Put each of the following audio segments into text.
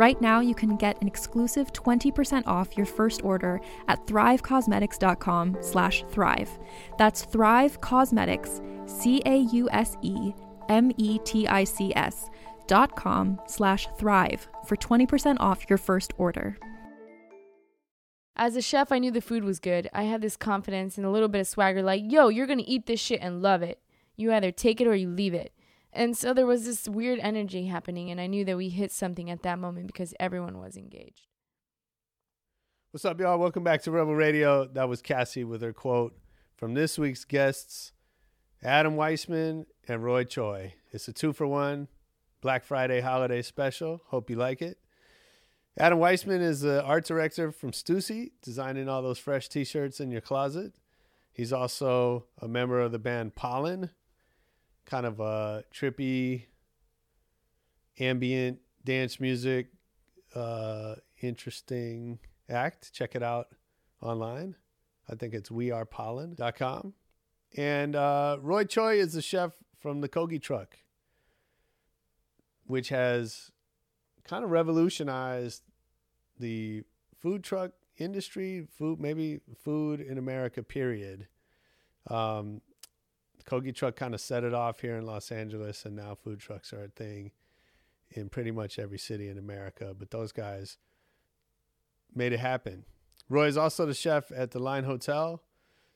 Right now, you can get an exclusive 20% off your first order at thrivecausemetics.com slash thrive. That's Thrive Causemetics, C-A-U-S-E-M-E-T-I-C-S dot com slash thrive for 20% off your first order. As a chef, I knew the food was good. I had this confidence and a little bit of swagger like, yo, you're gonna eat this shit and love it. You either take it or you leave it. And so there was this weird energy happening, and I knew that we hit something at that moment because everyone was engaged. What's up, y'all? Welcome back to Rebel Radio. That was Cassie with her quote from this week's guests, Adam Weissman and Roy Choi. It's a two for one Black Friday holiday special. Hope you like it. Adam Weissman is the art director from Stussy, designing all those fresh t shirts in your closet. He's also a member of the band Pollen, kind of a trippy ambient dance music uh, interesting act. Check it out online. I think it's wearepollen.com and uh, roy choi is the chef from the kogi truck which has kind of revolutionized the food truck industry food maybe food in america period. Um, Kogi truck kind of set it off here in Los Angeles, and now food trucks are a thing in pretty much every city in America. But those guys made it happen. Roy is also the chef at the Line Hotel,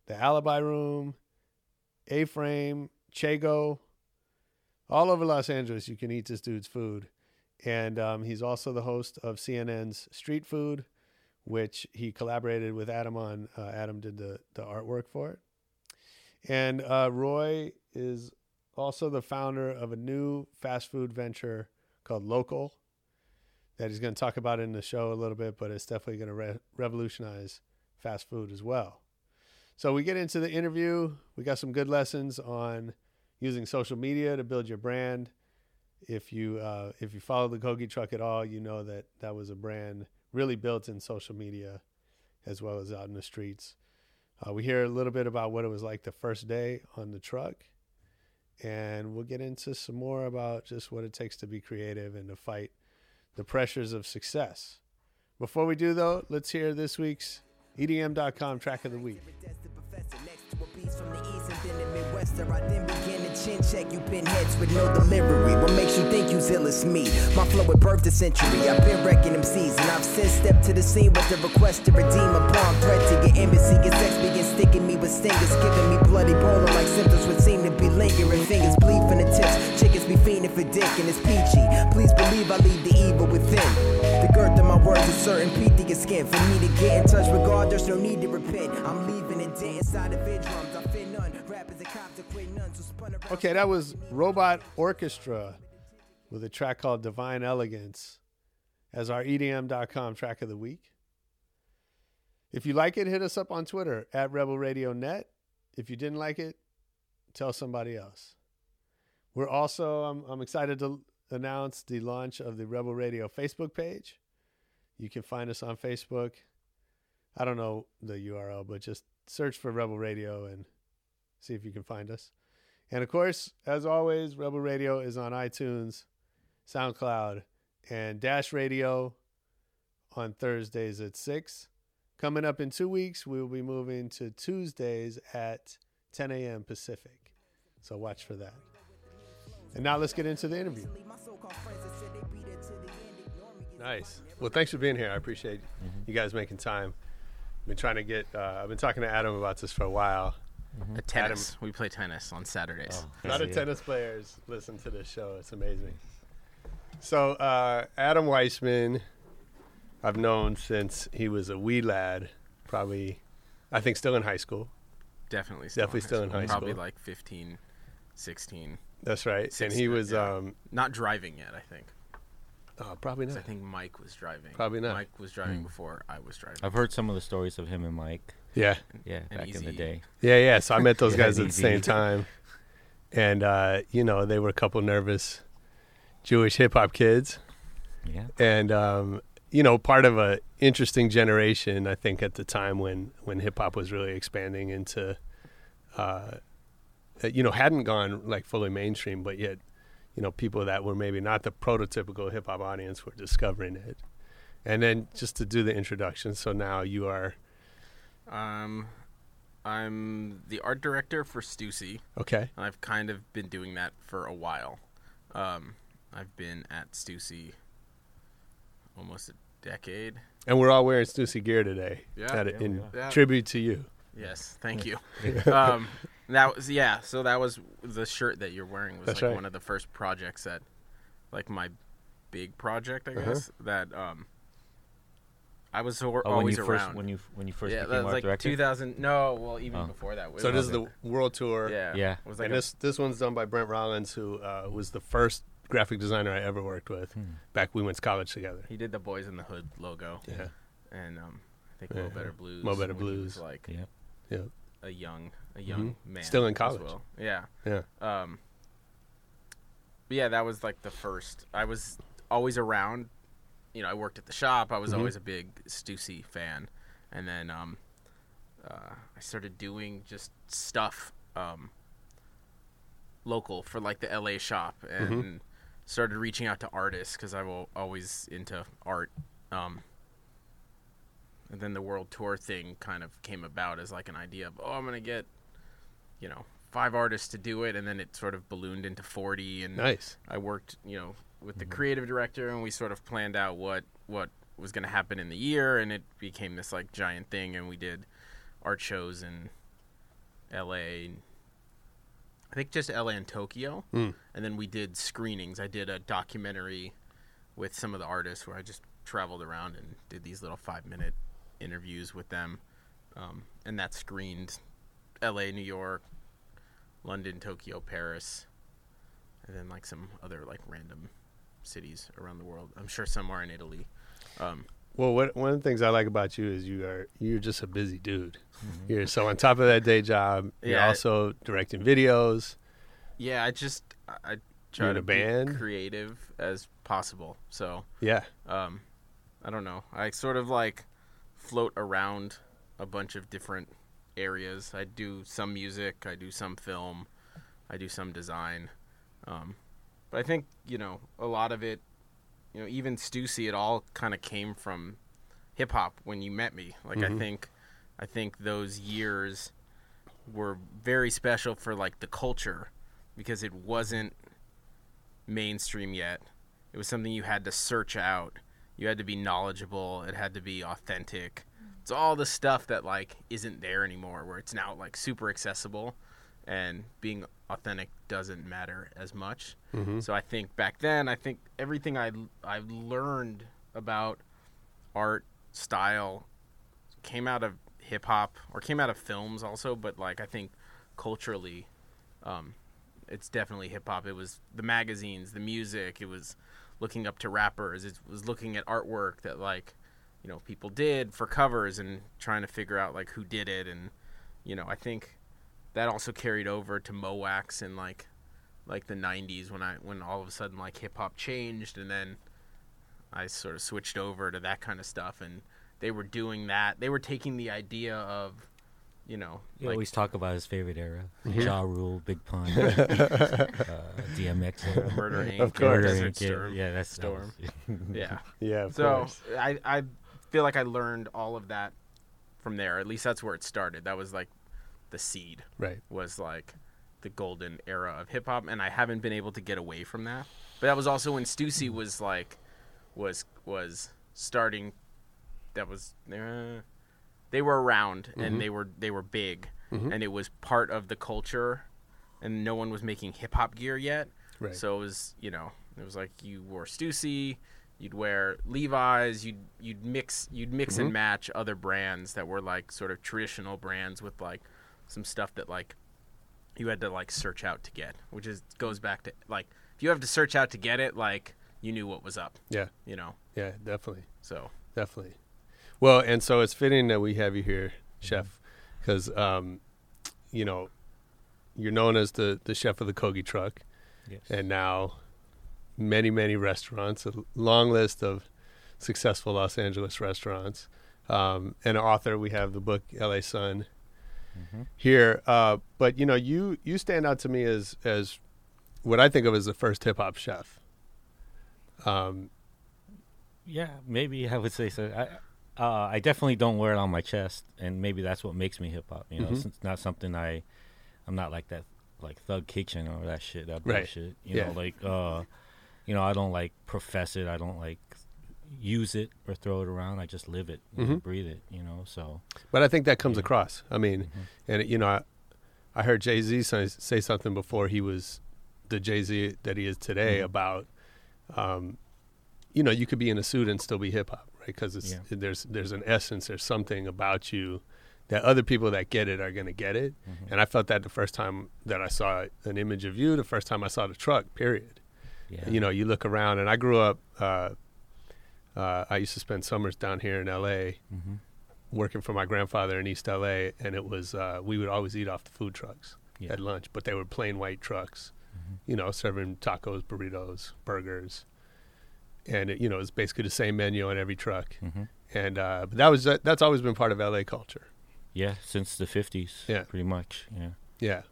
the Alibi Room, A Frame, Chego, all over Los Angeles. You can eat this dude's food. And um, he's also the host of CNN's Street Food, which he collaborated with Adam on. Uh, Adam did the, the artwork for it. And uh, Roy is also the founder of a new fast food venture called Local that he's going to talk about in the show a little bit, but it's definitely going to re- revolutionize fast food as well. So we get into the interview. We got some good lessons on using social media to build your brand. If you uh, if you follow the Kogi truck at all, you know that that was a brand really built in social media as well as out in the streets. Uh, we hear a little bit about what it was like the first day on the truck, and we'll get into some more about just what it takes to be creative and to fight the pressures of success. Before we do, though, let's hear this week's EDM.com track of the week. I then begin to chin check you pinheads with no delivery. What makes you think you as me? My flow with birth the century. I've been wrecking them and I've since stepped to the scene with the request to redeem upon threat to get embassy. Get sex begin sticking me with stingers, giving me bloody boner like symptoms would seem to be lingering. Fingers bleed from the tips. Chickens be fiending for dick, and it's peachy. Please believe I leave the evil within. The girth of my words is certain peaty skin. For me to get in touch regard, there's no need to repent. I'm leaving it dead inside of eardrums. I Okay, that was Robot Orchestra with a track called Divine Elegance as our EDM.com track of the week. If you like it, hit us up on Twitter at Rebel Radio Net. If you didn't like it, tell somebody else. We're also, I'm, I'm excited to announce the launch of the Rebel Radio Facebook page. You can find us on Facebook. I don't know the URL, but just search for Rebel Radio and see if you can find us. And of course, as always, Rebel Radio is on iTunes, SoundCloud, and Dash Radio on Thursdays at 6. Coming up in two weeks, we will be moving to Tuesdays at 10 a.m. Pacific. So watch for that. And now let's get into the interview. Nice. Well, thanks for being here. I appreciate you guys making time. I've Been trying to get. Uh, I've been talking to Adam about this for a while. A tennis. We play tennis on Saturdays. A lot of tennis players listen to this show. It's amazing. So uh, Adam Weissman, I've known since he was a wee lad. Probably, I think, still in high school. Definitely still Definitely still in high school. Probably like 15, 16. That's right. Six, and he was yeah. um, Not driving yet, I think. oh, probably 'Cause not. I think Mike was driving. Probably not. Mike was driving before I was driving. I've heard some of the stories of him and Mike. Yeah, Yeah, And back in the day. yeah, yeah. So I met those guys at the same time, and uh, you know they were a couple nervous Jewish hip hop kids. Yeah. and um, you know, part of a interesting generation. I think at the time when when hip hop was really expanding into, uh, you know, hadn't gone like fully mainstream, but yet, you know, people that were maybe not the prototypical hip hop audience were discovering it. And then just to do the introduction, so now you are Um, I'm the art director for Stussy. okay. I've kind of been doing that for a while. Um, I've been at Stussy almost a decade. And we're all wearing Stussy gear today. Yeah. at- Yeah, in. Yeah. tribute to you. Yes, thank you. um, that was yeah. So that was the shirt that you're wearing was That's like right. one of the first projects that, like my big project, I Uh-huh. guess that um. I was so, Oh, when always you around. first when you when you first yeah, that was art like director. 2000. No, well, even Oh. before that. it So this is the world tour. yeah, Yeah. It was like and a- this this one's done by Brent Rollins, who uh, was the first graphic designer I ever worked with. Hmm. Back we went to college together. he did the Boys in the Hood logo, Yeah. and um, I think Yeah, Mo yeah. Better Blues. Mo Better when he was, Blues. like Yep. Yeah. a young, a young man, Still in as college. well. Yeah. Yeah. Um, yeah, that was like the first. I was always around. You know, I worked at the shop. I was Mhm. always a big Stussy fan, and then um, uh, I started doing just stuff um, local for like the LA shop, and Mm-hmm. started reaching out to artists because I was always into art. Um, and then the world tour thing kind of came about as like an idea of, oh, I'm gonna get, you know, five artists to do it, and then it sort of ballooned into forty, and Nice. I worked, you know, with the creative director, and we sort of planned out what what was going to happen in the year, and it became this like giant thing, and we did art shows in L.A. I think just L.A. and Tokyo, Hmm. and then we did screenings. I did a documentary with some of the artists where I just traveled around and did these little five minute interviews with them, um, and that screened L.A., New York, London, Tokyo, Paris, and then like some other like random cities around the world. I'm sure some are in Italy. Um, Well, what, one of the things I like about you is you are you're just a busy dude. You're so on top of that day job. You're Yeah. also directing videos. yeah, I just I, try to band? be creative as possible. So Yeah. um, I don't know. I sort of like float around a bunch of different areas. I do some music, I do some film, I do some design. Um, but I think you know a lot of it. You know, even Stussy, it all kind of came from hip hop when you met me. Like I mm-hmm. think, I think those years were very special for like the culture because it wasn't mainstream yet. It was something you had to search out. You had to be knowledgeable. It had to be authentic. It's all the stuff that like isn't there anymore where it's now like super accessible and being authentic doesn't matter as much. So I think back then, I think everything I I learned about art style came out of hip hop or came out of films also, but like I think culturally um, it's definitely hip hop. It was the magazines, the music. It was looking up to rappers. It was looking at artwork that like you know people did for covers and trying to figure out like who did it. And you know I think that also carried over to Mo' Wax and like like the '90s when I when all of a sudden like hip hop changed and then I sort of switched over to that kind of stuff and they were doing that. They were taking the idea of you know You like always talk about his favorite era: Mm-hmm. Ja Rule, Big Pun, uh, DMX era. Murder Inc. Of course. Murder Inc, yeah, Storm. Yeah, that's that Storm. was- Yeah. Yeah. Of So course. I, I feel like I learned all of that from there. At least that's where it started. That was like the seed. Right. Was like the golden era of hip hop, and I haven't been able to get away from that. But that was also when Stussy mm-hmm. was like, was was starting. That was uh, they were around and mm-hmm. they were they were big, mm-hmm. and it was part of the culture, and no one was making hip hop gear yet. Right. So it was you know it was like you wore Stussy, you'd wear Levi's, you'd you'd mix you'd mix and match other brands that were like sort of traditional brands with like some stuff that like you had to like search out to get, which is goes back to like if you have to search out to get it, like you knew what was up, Yeah. you know. Yeah. Definitely. So Definitely. Well, and so it's fitting that we have you here, chef, because um, you know you're known as the the chef of the Kogi truck, Yes. and now many many restaurants, a long list of successful Los Angeles restaurants. Um, and an author, we have the book L.A. Son here. Uh, but you know, you you stand out to me as as what I think of as the first hip hop chef. Um, Yeah, maybe I would say so. I, uh, I definitely don't wear it on my chest, and maybe that's what makes me hip hop. You know, Mhm. it's not something I, I'm not like that, like Thug Kitchen or that shit, that Right. bullshit. You Yeah. know, like, uh, you know, I don't like profess it. I don't like use it or throw it around. I just live it, Mhm. breathe it. You know, so But I think that comes Yeah. across. I mean, and you know, I, I heard Jay Z say, say something before he was the Jay Z that he is today Mhm. about, um, you know, you could be in a suit and still be hip hop, right? Because Yeah. there's there's an essence, there's something about you that other people that get it are going to get it. Mhm. And I felt that the first time that I saw an image of you, the first time I saw the truck. Period. yeah, You know, you look around, and I grew up. Uh, uh, I used to spend summers down here in L.A hmm working for my grandfather in East LA, and it was uh, we would always eat off the food trucks Yeah. at lunch, but they were plain white trucks, Mhm. you know, serving tacos, burritos, burgers, and it, you know it's basically the same menu on every truck. hmm And uh, but that was that's always been part of LA culture. yeah, since the fifties, Yeah. pretty much, yeah, Yeah,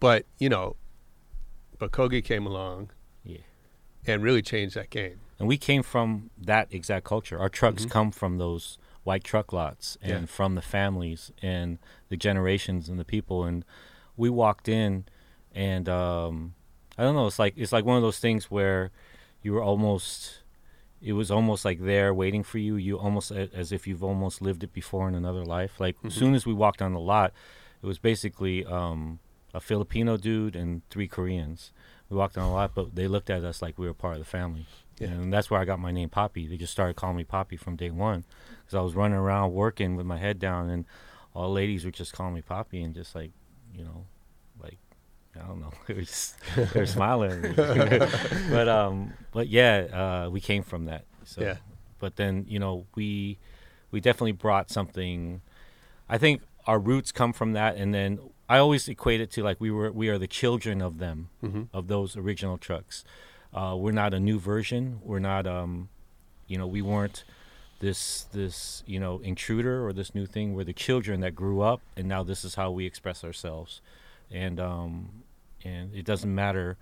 but you know, but Kogi came along yeah. and really changed that game. And we came from that exact culture. Our trucks Mhm. come from those white truck lots and Yeah. from the families and the generations and the people. And we walked in, and um, I don't know. It's like it's like one of those things where you were almost. It was almost like there waiting for you. You almost as if you've almost lived it before in another life. Like as Mhm. soon as we walked on the lot, it was basically um, a Filipino dude and three Koreans. We walked on a lot, but they looked at us like we were part of the family. Yeah. And that's where I got my name Poppy. They just started calling me Poppy from day one because I was running around working with my head down, and all the ladies were just calling me Poppy and just like, you know, like I don't know, they were just they smiling. but um, but yeah, uh, we came from that. So, Yeah. but then you know we we definitely brought something. I think our roots come from that, and then I always equate it to like we were we are the children of them Mm-hmm. of those original trucks. Uh, we're not a new version. We're not, um, you know, we weren't this this you know intruder or this new thing. We're the children that grew up, and now this is how we express ourselves. And um, and it doesn't matter,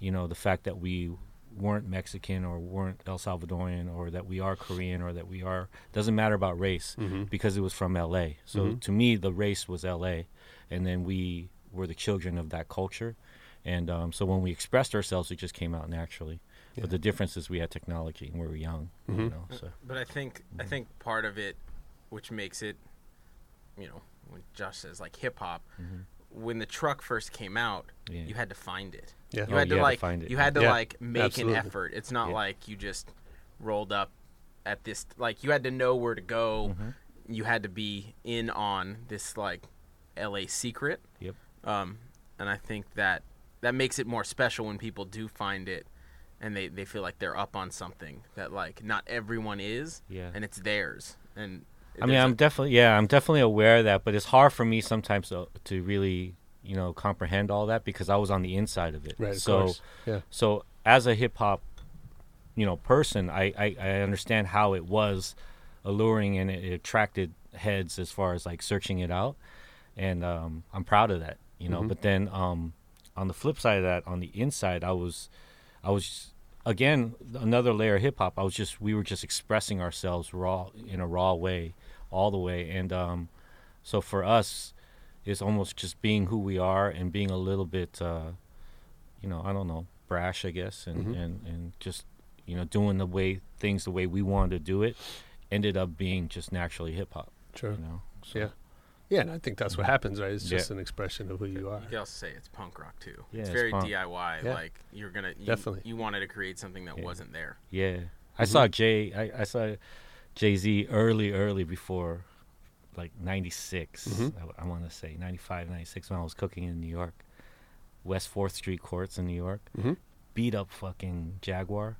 you know, the fact that we weren't Mexican or weren't El Salvadorian or that we are Korean or that we are doesn't matter about race Mm-hmm. because it was from LA. So Mhm. to me, the race was LA, and then we were the children of that culture, and um, so when we expressed ourselves, it just came out naturally. Yeah. But the difference is we had technology and we were young, you Mhm. know. So But I think I think part of it, which makes it, you know, when Josh says like hip hop, Mhm. when the truck first came out, yeah, you had to find it. Yeah. You Oh, had to you had to like find it, you had to Yeah, like make absolutely. an effort. It's not Yeah. like you just rolled up at this like you had to know where to go. Mhm. You had to be in on this like LA secret. Yep. Um and I think that that makes it more special when people do find it and they, they feel like they're up on something that like not everyone is yeah. and it's theirs. And I mean, I'm a- definitely yeah, I'm definitely aware of that, but it's hard for me sometimes to, to really you know comprehend all that because I was on the inside of it. Right. Of so course. Yeah. so as a hip hop you know person I, I i understand how it was alluring and it attracted heads as far as like searching it out and um i'm proud of that you know Mhm. but then um on the flip side of that on the inside i was i was again another layer of hip hop. I was just we were just expressing ourselves raw in a raw way, all the way, and um, so for us, it's almost just being who we are and being a little bit, uh, you know, I don't know, brash, I guess, and Mhm. and and just you know doing the way things the way we wanted to do it, ended up being just naturally hip hop. Sure. You know. So, Yeah. Yeah, and I think that's what happens, right? It's Yeah. just an expression of who you are. You can also say it's punk rock too. Yeah, it's it's very punk. DIY. Yeah. Like you're gonna you, Definitely. you wanted to create something that Yeah. wasn't there. Yeah, I saw Jay. I, I saw Jay Z early, early before, like '96. Mhm. I, want to say '95, '96 when I was cooking in New York, West Fourth Street Courts in New York. Mhm. Beat up fucking Jaguar,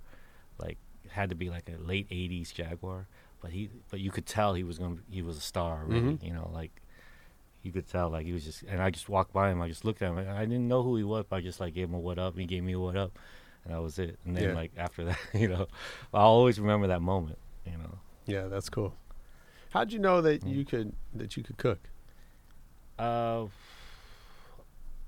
like it had to be like a late '80s Jaguar. But he, but you could tell he was gonna, he was a star already. Mhm. You know, like you could tell, like he was just. And I just walked by him. I just looked at him. I didn't know who he was, but I just like gave him a what up. and He gave me a what up, and that was it. And then Yeah. like after that, you know, I'll always remember that moment. You know, Yeah, that's cool. How'd you know that Mm. you could that you could cook? uh,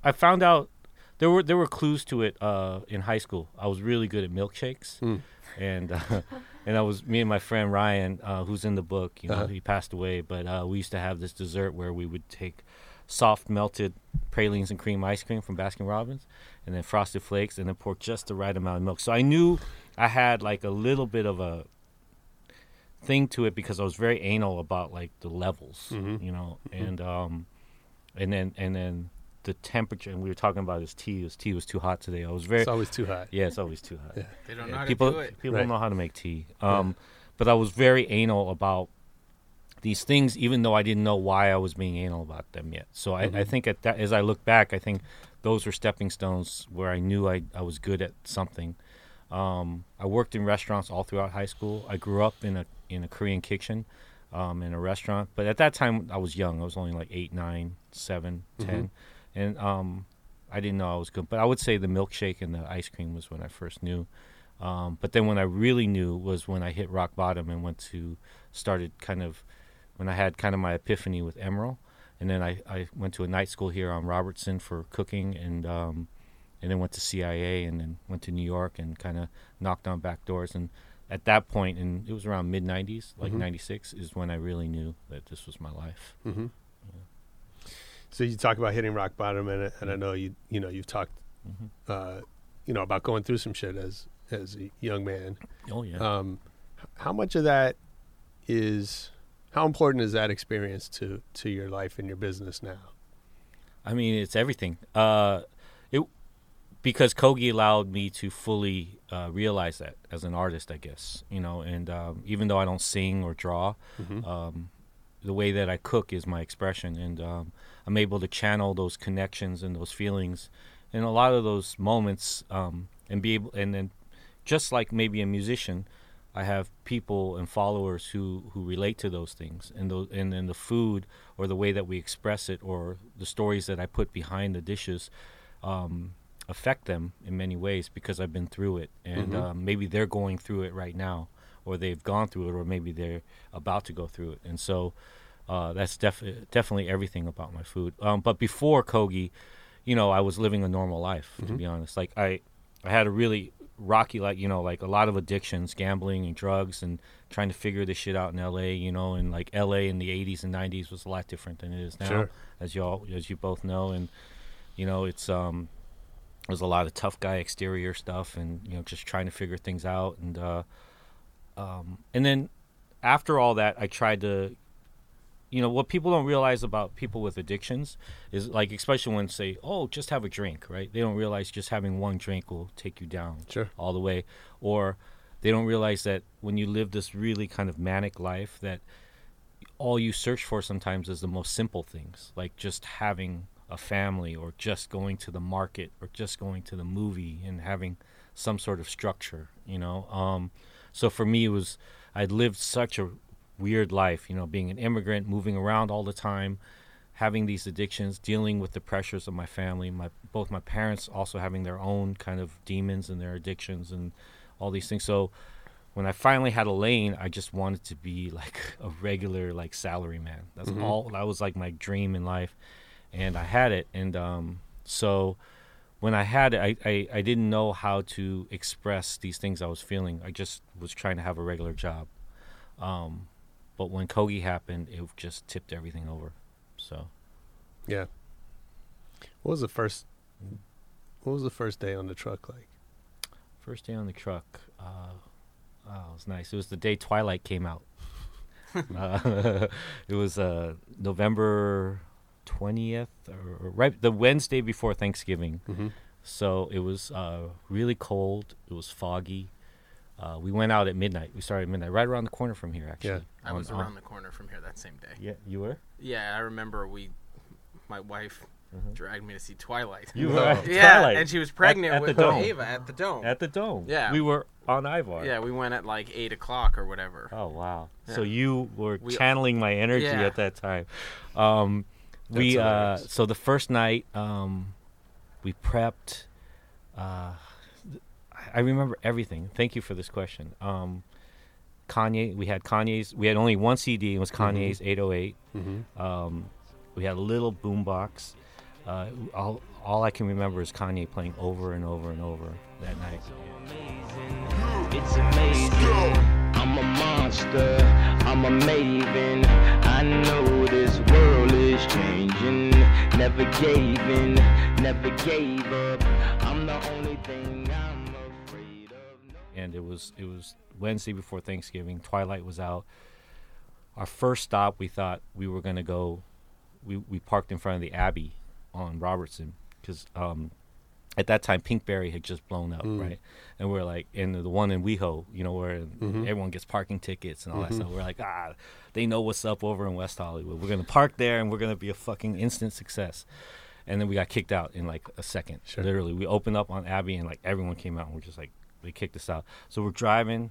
I found out there were there were clues to it uh, in high school. I was really good at milkshakes, Mm. and uh, and I was me and my friend Ryan, uh, who's in the book. You know, Uh-huh. he passed away, but uh, we used to have this dessert where we would take soft melted pralines and cream ice cream from Baskin Robbins, and then frosted flakes, and then pour just the right amount of milk. So I knew I had like a little bit of a thing to it because I was very anal about like the levels, Mhm. you know, and um, and then and then the temperature. And we were talking about his tea. His tea was too hot today. I was very It's always too hot. yeah, it's always too hot. Yeah. They don't Yeah, know how people to do it. people Right. don't know how to make tea. Um, but I was very anal about these things, even though I didn't know why I was being anal about them yet. So I, I Mhm. think at that, as I look back, I think those were stepping stones where I knew I, I was good at something. Um, I worked in restaurants all throughout high school. I grew up in a in a Korean kitchen, um, in a restaurant. But at that time, I was young. I was only like eight, nine, seven, ten, and um, I didn't know I was good. But I would say the milkshake and the ice cream was when I first knew. Um, but then when I really knew was when I hit rock bottom and went to started kind of when I had kind of my epiphany with Emeril, and then I, I went to a night school here on Robertson for cooking and um, and then went to CIA and then went to New York and kind of knocked on back doors and at that point and it was around mid 90s like Mhm. 96 is when I really knew that this was my life hmm So you talk about hitting rock bottom, and, and I know you you know you've talked hmm uh, you know about going through some shit as as a young man. oh yeah Um, how much of that is how important is that experience to to your life and your business now? I mean, it's everything. Uh, it because Kogi allowed me to fully uh, realize that as an artist, I guess you know. And um, even though I don't sing or draw, Mhm. um, the way that I cook is my expression, and um, I'm able to channel those connections and those feelings, in a lot of those moments, um, and be able, and then just like maybe a musician. I have people and followers who, who relate to those things, and those and then the food or the way that we express it or the stories that I put behind the dishes um, affect them in many ways because I've been through it, and Mhm. um, maybe they're going through it right now, or they've gone through it, or maybe they're about to go through it, and so uh, that's def- definitely everything about my food. Um, but before Kogi, you know, I was living a normal life to Mhm. be honest. Like I, I had a really rocky, like you know, like a lot of addictions, gambling and drugs, and trying to figure this shit out in L.A. You know, and like L.A. in the '80s and '90s was a lot different than it is now, Sure. as y'all, as you both know, and you know, it's um, there's a lot of tough guy exterior stuff, and you know, just trying to figure things out, and uh, um, and then after all that, I tried to you know what people don't realize about people with addictions is like especially when say oh just have a drink right? They don't realize just having one drink will take you down Sure. all the way. Or they don't realize that when you live this really kind of manic life that all you search for sometimes is the most simple things like just having a family or just going to the market or just going to the movie and having some sort of structure you know? Um so for me it was i'd lived such a weird life, you know, being an immigrant, moving around all the time, having these addictions, dealing with the pressures of my family, my both my parents also having their own kind of demons and their addictions and all these things. So when I finally had a lane, I just wanted to be like a regular like salary man. That's Mhm. all that was like my dream in life. And I had it and um so when I had it, I, I, I didn't know how to express these things I was feeling. I just was trying to have a regular job. Um, but when Kogi happened, it just tipped everything over. So Yeah. What was the first? What was the first day on the truck like? first day on the truck, uh, oh, it was nice. It was the day Twilight came out. uh, it was uh, November twentieth, or, or right the Wednesday before Thanksgiving. Mm-hmm. So it was uh, really cold. It was foggy. Uh, we went out at midnight. We started at midnight, right around the corner from here. Actually, Yeah. I On- was on- around the corner from here that same day. Yeah, you were. Yeah, I remember we, my wife, Mhm. dragged me to see Twilight. You were at yeah, Twilight and she was pregnant at the with Dome. Ava at the dome. at the dome. Yeah. we were on Ivar. yeah, we went at like eight o'clock or whatever. Oh wow! So you were We- channeling my energy Yeah. at that time. Um, we uh, so the first night um, we prepped. Uh, I- I remember everything. Thank you for this question. Um, Kanye, we had Kanye's. We had only one CD. It was Kanye's 808. Mm-hmm. Um, we had a little boombox. Uh, all, all I can remember is Kanye playing over and over and over that night. It's amazing. I'm a monster. I'm a maven. I know this world is changing. Never gave in. Never gave up. I'm the only thing and it was it was Wednesday before Thanksgiving. Twilight was out. Our first stop, we thought we were gonna go. We we parked in front of the Abbey on Robertson because um, at that time Pinkberry had just blown up, Mm. right? And we're like, and the one in WeHo, you know, where Mhm. everyone gets parking tickets and all Mhm. that stuff. We're like, ah, they know what's up over in West Hollywood. We're gonna park there and we're gonna be a fucking instant success. And then we got kicked out in like a second. Sure. Literally, we opened up on Abbey and like everyone came out and we're just like, they kicked us out. So we're driving,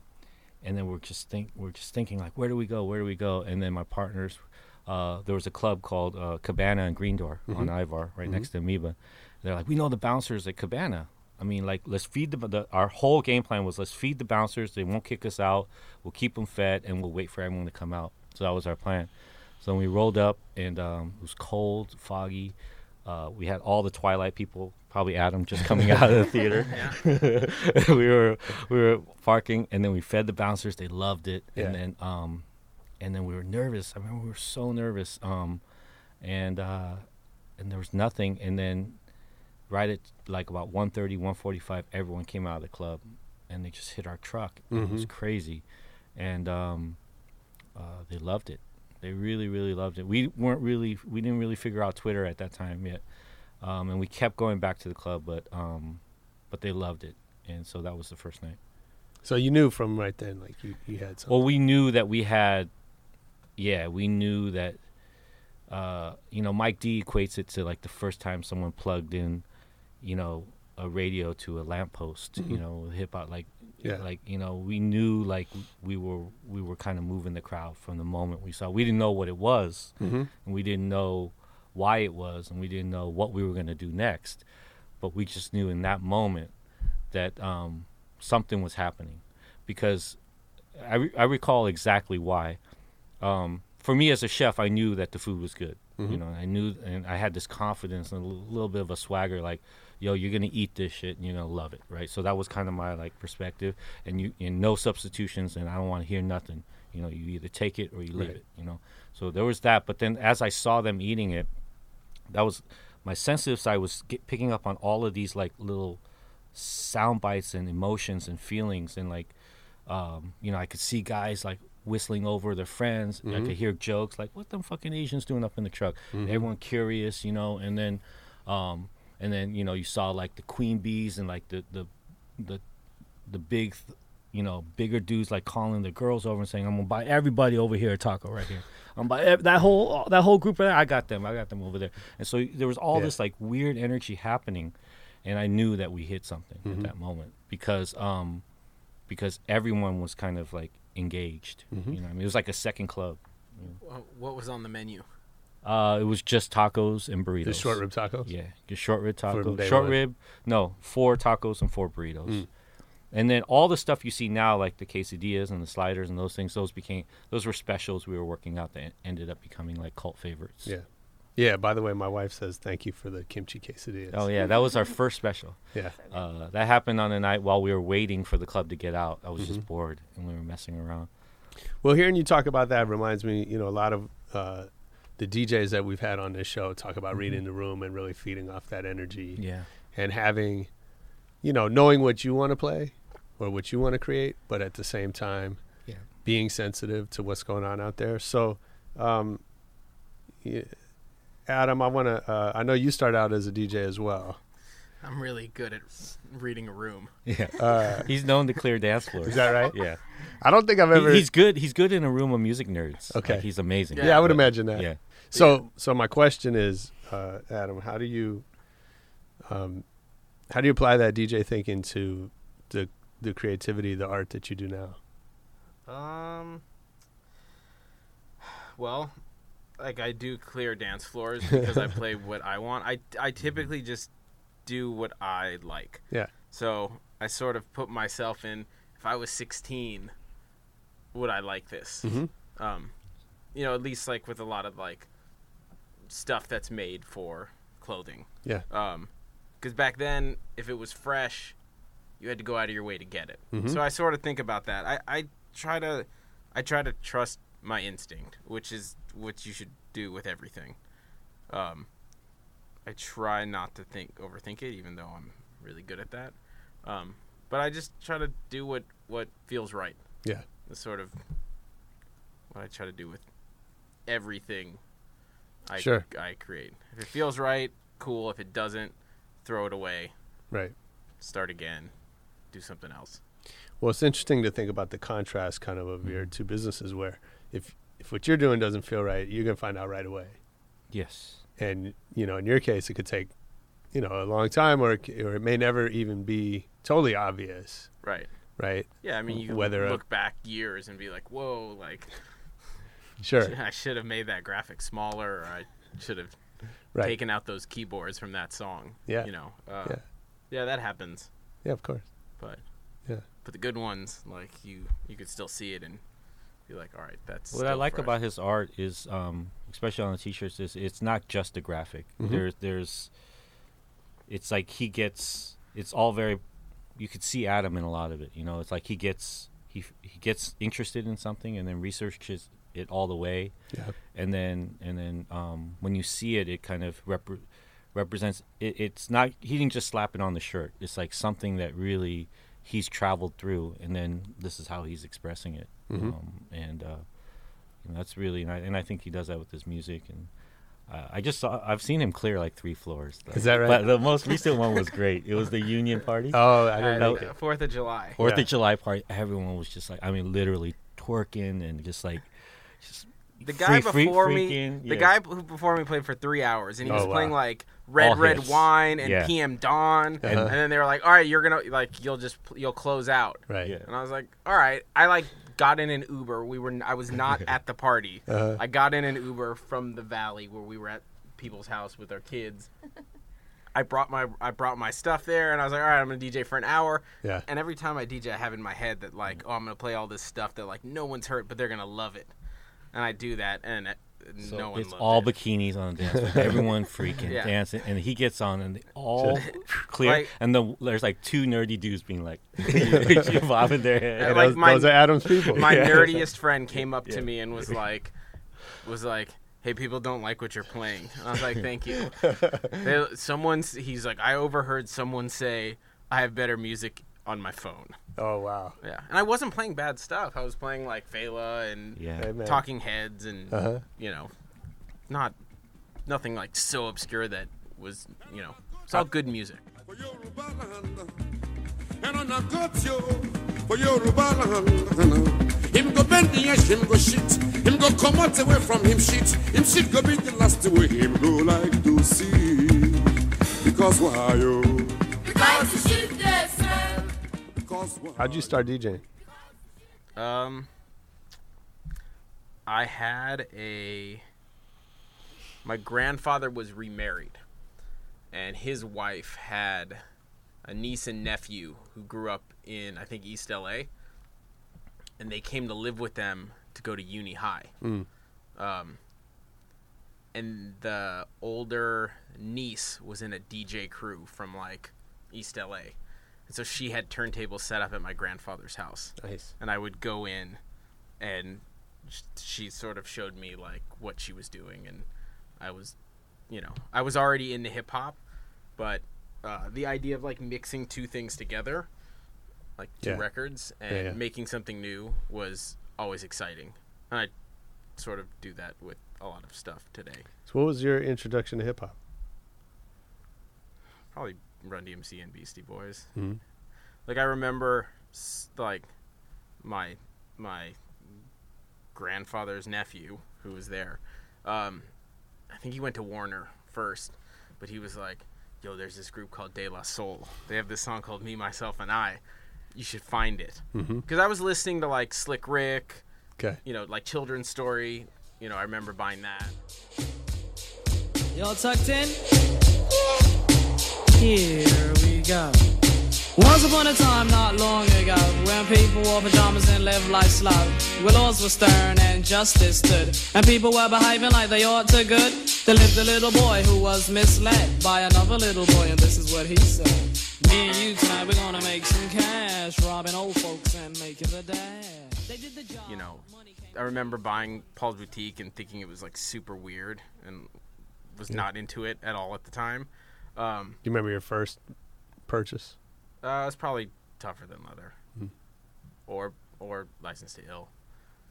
and then we're just think we're just thinking like, where do we go? Where do we go? And then my partners, uh, there was a club called uh, Cabana and Green Door on Mhm. Ivar, right Mhm. next to Amoeba. They're like, we know the bouncers at Cabana. I mean, like, let's feed the, the. Our whole game plan was let's feed the bouncers. They won't kick us out. We'll keep them fed, and we'll wait for everyone to come out. So that was our plan. So we rolled up, and um, it was cold, foggy. Uh, we had all the Twilight people, probably Adam, just coming out of the theater. we were we were parking, and then we fed the bouncers. They loved it, Yeah. and then um, and then we were nervous. I remember we were so nervous. Um, and uh, and there was nothing. And then right at like about 1.30, 1.45, everyone came out of the club, and they just hit our truck. It was Mhm. crazy, and um, uh, they loved it. They really, really loved it. We weren't really, we didn't really figure out Twitter at that time yet, um, and we kept going back to the club, but um, but they loved it, and so that was the first night. So you knew from right then, like you, you had something. Well, we knew that we had, yeah, we knew that, uh, you know, Mike D equates it to like the first time someone plugged in, you know, a radio to a lamppost, you Mhm. know, hip hop, like, Yeah. like you know, we knew like we were we were kind of moving the crowd from the moment we saw. We didn't know what it was, mm-hmm. and we didn't know why it was, and we didn't know what we were going to do next, but we just knew in that moment that um, something was happening, because I, re- I recall exactly why. Um, for me as a chef, I knew that the food was good. You Mhm. know, I knew, and I had this confidence and a l- little bit of a swagger, like, "Yo, you're gonna eat this shit, and you're gonna love it, right?" So that was kind of my like perspective, and you, and no substitutions, and I don't want to hear nothing. You know, you either take it or you leave Right. it. You know, so there was that. But then as I saw them eating it, that was my sensitive side was get, picking up on all of these like little sound bites and emotions and feelings and like um, you know i could see guys like whistling over their friends i Mhm. could hear jokes like what them fucking asians doing up in the truck Mhm. everyone curious you know and then um, and then you know you saw like the queen bees and like the the the, the big th- you know bigger dudes like calling the girls over and saying i'm gonna buy everybody over here a taco right here i'm buy ev- that whole that whole group of i got them i got them over there and so there was all Yeah. this like weird energy happening and i knew that we hit something Mhm. at that moment because um because everyone was kind of like engaged Mhm. you know what i mean it was like a second club Wha- What was on the menu? Uh it was just tacos and burritos The short rib tacos. yeah, just short rib tacos. Short one. rib, no, four tacos and four burritos. Mm. And then all the stuff you see now, like the quesadillas and the sliders and those things, those became those were specials we were working out that ended up becoming like cult favorites. Yeah. Yeah. By the way, my wife says thank you for the kimchi quesadillas. Oh yeah, that was our first special. yeah. Uh, that happened on the night while we were waiting for the club to get out. I was Mm-hmm. just bored and we were messing around. Well, hearing you talk about that reminds me, you know, a lot of uh, the DJs that we've had on this show talk about reading the room and really feeding off that energy Mm-hmm. Yeah. and having, you know, knowing what you want to play or what you want to create, but at the same time, Yeah. being sensitive to what's going on out there. So, um, yeah, Adam, I want to. Uh, I know you start out as a DJ as well. I'm really good at reading a room. Yeah. Uh, He's known to clear dance floors. is that right? Yeah. I don't think I've He- ever. he's good. He's good in a room of music nerds. Okay. Like, he's amazing. yeah, I would But- imagine that. Yeah. So, so my question is, uh, Adam, how do you, um, how do you apply that DJ thinking to the the creativity, the art that you do now? Um. Well, like I do clear dance floors because I play what I want. I I typically just do what I like. Yeah. So I sort of put myself in. If I was 16, would I like this? Mhm. Um, you know, at least like with a lot of like stuff that's made for clothing. Yeah. Um, because back then, if it was fresh, you had to go out of your way to get it. Mhm. So I sort of think about that. I, I try to, I try to trust my instinct, which is what you should do with everything. Um, I try not to think overthink it, even though I'm really good at that. Um, but I just try to do what what feels right. Yeah. The sort of what I try to do with everything. I Sure. I create. If it feels right, cool. If it doesn't, throw it away. Right. Start again. Do something else. Well, it's interesting to think about the contrast, kind of, of your mm-hmm. two businesses, where if if what you're doing doesn't feel right, you're gonna find out right away. Yes. And you know, in your case, it could take, you know, a long time, or it, or it may never even be totally obvious, Right. right? Yeah. I mean, you can Whether a- look back years and be like, "Whoa!" Like Sure. I should have made that graphic smaller, or I should have Right. taken out those keyboards from that song. Yeah. You know. Uh, Yeah. yeah. That happens. Yeah, of course. But Yeah. but the good ones, like you, you could still see it and be like, "All right, that's." What I like fresh." about his art is, um, especially on the t-shirts, is it's not just a graphic. Mhm. There's, there's, it's like he gets. It's all very. You could see Adam in a lot of it. You know, it's like he gets he he gets interested in something and then researches it all the way, Yeah. and then and then um, when you see it, it kind of repre- represents. It, it's not he didn't just slap it on the shirt. It's like something that really he's traveled through, and then this is how he's expressing it. Mhm. Um, and uh, you know, that's really and I, and I think he does that with his music and. Uh, I just saw. I've seen him clear like three floors. Is that right? But the most recent one was great. It was the Union Party, Oh, I didn't Uh, make. Fourth of July. Fourth yeah. of July party. Everyone was just like, I mean, literally twerking and just like, just The guy free- free- before me, freaking, the yeah. guy who before me played for three hours, and he Oh, was wow. playing like Red All Red hits. Wine and Yeah. PM Dawn, Uh-huh. and then they were like, "All right, you're gonna like you'll just you'll close out," Right. Yeah. and I was like, "All right." I like got in an Uber. We were I was not at the party. Uh-huh. I got in an Uber from the Valley where we were at people's house with our kids. I brought my I brought my stuff there, and I was like, "All right, I'm gonna DJ for an hour." Yeah. And every time I DJ, I have in my head that like, oh, I'm gonna play all this stuff that like no one's hurt, but they're gonna love it. And I do that, and it, so no one. it's loved all it. bikinis on the dance floor. Everyone freaking Yeah. dancing, and he gets on, and they all clear. Like- and the, there's like two nerdy dudes being like, bobbing their head. Like those, my- those are Adam's people. My Yeah. nerdiest friend came up to Yeah. me and was like, was like, hey, people don't like what you're playing. And I was like, thank you. They, someone's he's like, I overheard someone say I have better music on my phone. oh wow. Yeah, and I wasn't playing bad stuff. I was playing like Fela and yeah. Hey. Talking Heads and Uh-huh. you know, not nothing like so obscure that was you know, it's all good music. for Yoruba land. And on a got you for Yoruba land. Him go bend the edge, him go shit. Him go come out away from him shit. Him shit go be the last way him go like to see. Because why yo? Because why? How'd you start DJing? Um, I had a. My grandfather was remarried, and his wife had a niece and nephew who grew up in I think East LA, and they came to live with them to go to uni high. Um, and and the older niece was in a DJ crew from like East LA. And so she had turntables set up at my grandfather's house. Nice. And I would go in and she sort of showed me like what she was doing and I was you know, I was already into hip hop, but uh, the idea of like mixing two things together, like two Yeah. records, and Yeah, yeah. making something new was always exciting. And I sort of do that with a lot of stuff today. So, what was your introduction to hip hop? Probably Run DMC and Beastie Boys. Mhm. Like I remember, like my my grandfather's nephew who was there. Um, I think he went to Warner first, but he was like, "Yo, there's this group called De La Soul. They have this song called Me, Myself, and I. You should find it." Because I was listening to like Slick Rick, Okay. you know, like children's story. You know, I remember buying that. Y'all tucked in? Here we go. Once upon a time, not long ago, when people wore pajamas and lived life slow, where laws were stern and justice stood, and people were behaving like they ought to good, there lived a little boy who was misled by another little boy, and this is what he said. Me and you tonight, we're gonna make some cash, robbing old folks and making the dash. They did the job. you know, I remember buying Paul's Boutique and thinking it was like super weird and was not into it at all at the time. Um, Do you remember your first purchase? uh, it's probably tougher than leather, or or License to Ill.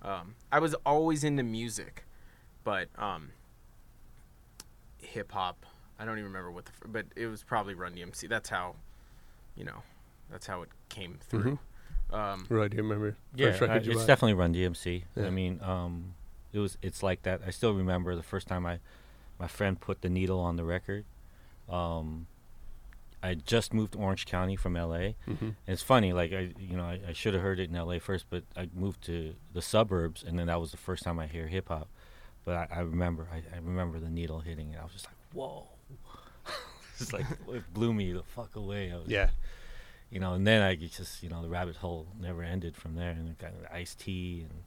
Um, I was always into music, but um, hip hop. I don't even remember what the, f- but it was probably Run DMC. That's how, you know, that's how it came through. Um, Roy, do you remember Yeah, I- you it's bought? definitely Run DMC. Yeah. I mean, um, it was it's like that. I still remember the first time I, my friend put the needle on the record. Um, I just moved to Orange County from LA. Mm-hmm. And it's funny, like I, you know, I, I should have heard it in LA first, but I moved to the suburbs, and then that was the first time I hear hip hop. But I, I remember, I, I remember the needle hitting it. I was just like, whoa. it's like it blew me the fuck away. I was, Yeah. you know, and then I could just, you know, the rabbit hole never ended from there, and it got Ice-T, and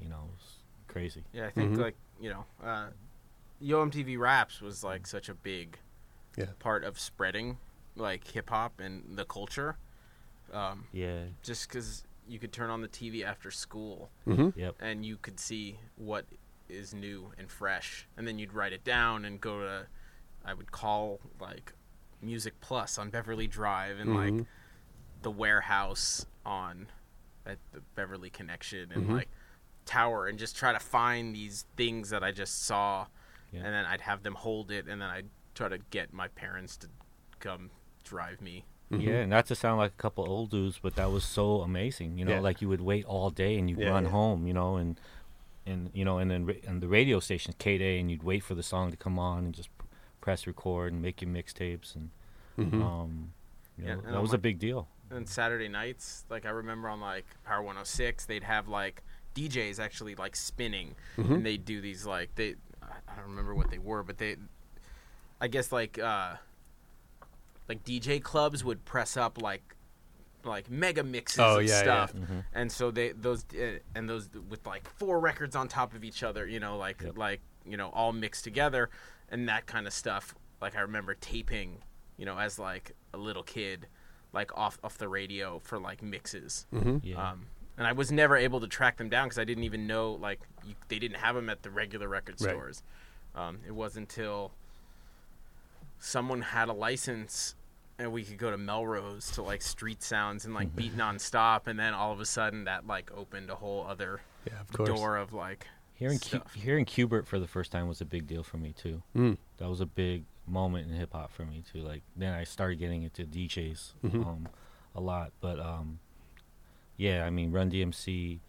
you know, it was crazy. Yeah, I think Mhm. like you know, uh, Yo MTV Raps was like such a big Yeah. part of spreading like hip hop and the culture. Um, Yeah. just because you could turn on the TV after school Mm-hmm. Yep. and you could see what is new and fresh, and then you'd write it down and go to. I would call like Music Plus on Beverly Drive and like Mhm. the warehouse on at the Beverly Connection and Mhm. like Tower and just try to find these things that I just saw, Yeah. and then I'd have them hold it, and then I'd try to get my parents to come drive me. Yeah, not to sound like a couple old dudes, but that was so amazing. You know, Yeah. like you would wait all day and you'd Yeah, run yeah. home. You know, and and you know, and then ra- and the radio station K Day, and you'd wait for the song to come on and just press record and make your mixtapes, and Mhm. um, you Yeah, know, and that was my- a big deal. And Saturday nights, like I remember on like Power 106, they'd have like DJs actually like spinning, and they'd do these like they, I I don't remember what they were, but they, I guess like uh, like DJ clubs would press up like like mega mixes Oh, of yeah, yeah. stuff, and so they those uh, and those with like four records on top of each other, you know, like Yep. like you know all mixed together, and that kind of stuff. Like I remember taping, you know, as like a little kid, like off off the radio for like mixes. Yeah. Um, and I was never able to track them down because I didn't even know like you, they didn't have them at the regular record Right. stores. Um, it wasn't until someone had a license and we could go to Melrose to like street sounds and like beat nonstop, and then all of a sudden that like opened a whole other Yeah, of course. door of like Hearing Q- hearing Qbert for the first time was a big deal for me too. Mm. That was a big moment in hip hop for me too. Like then I started getting into DJs Mhm. um, a lot, but um, yeah, I mean Run DMC,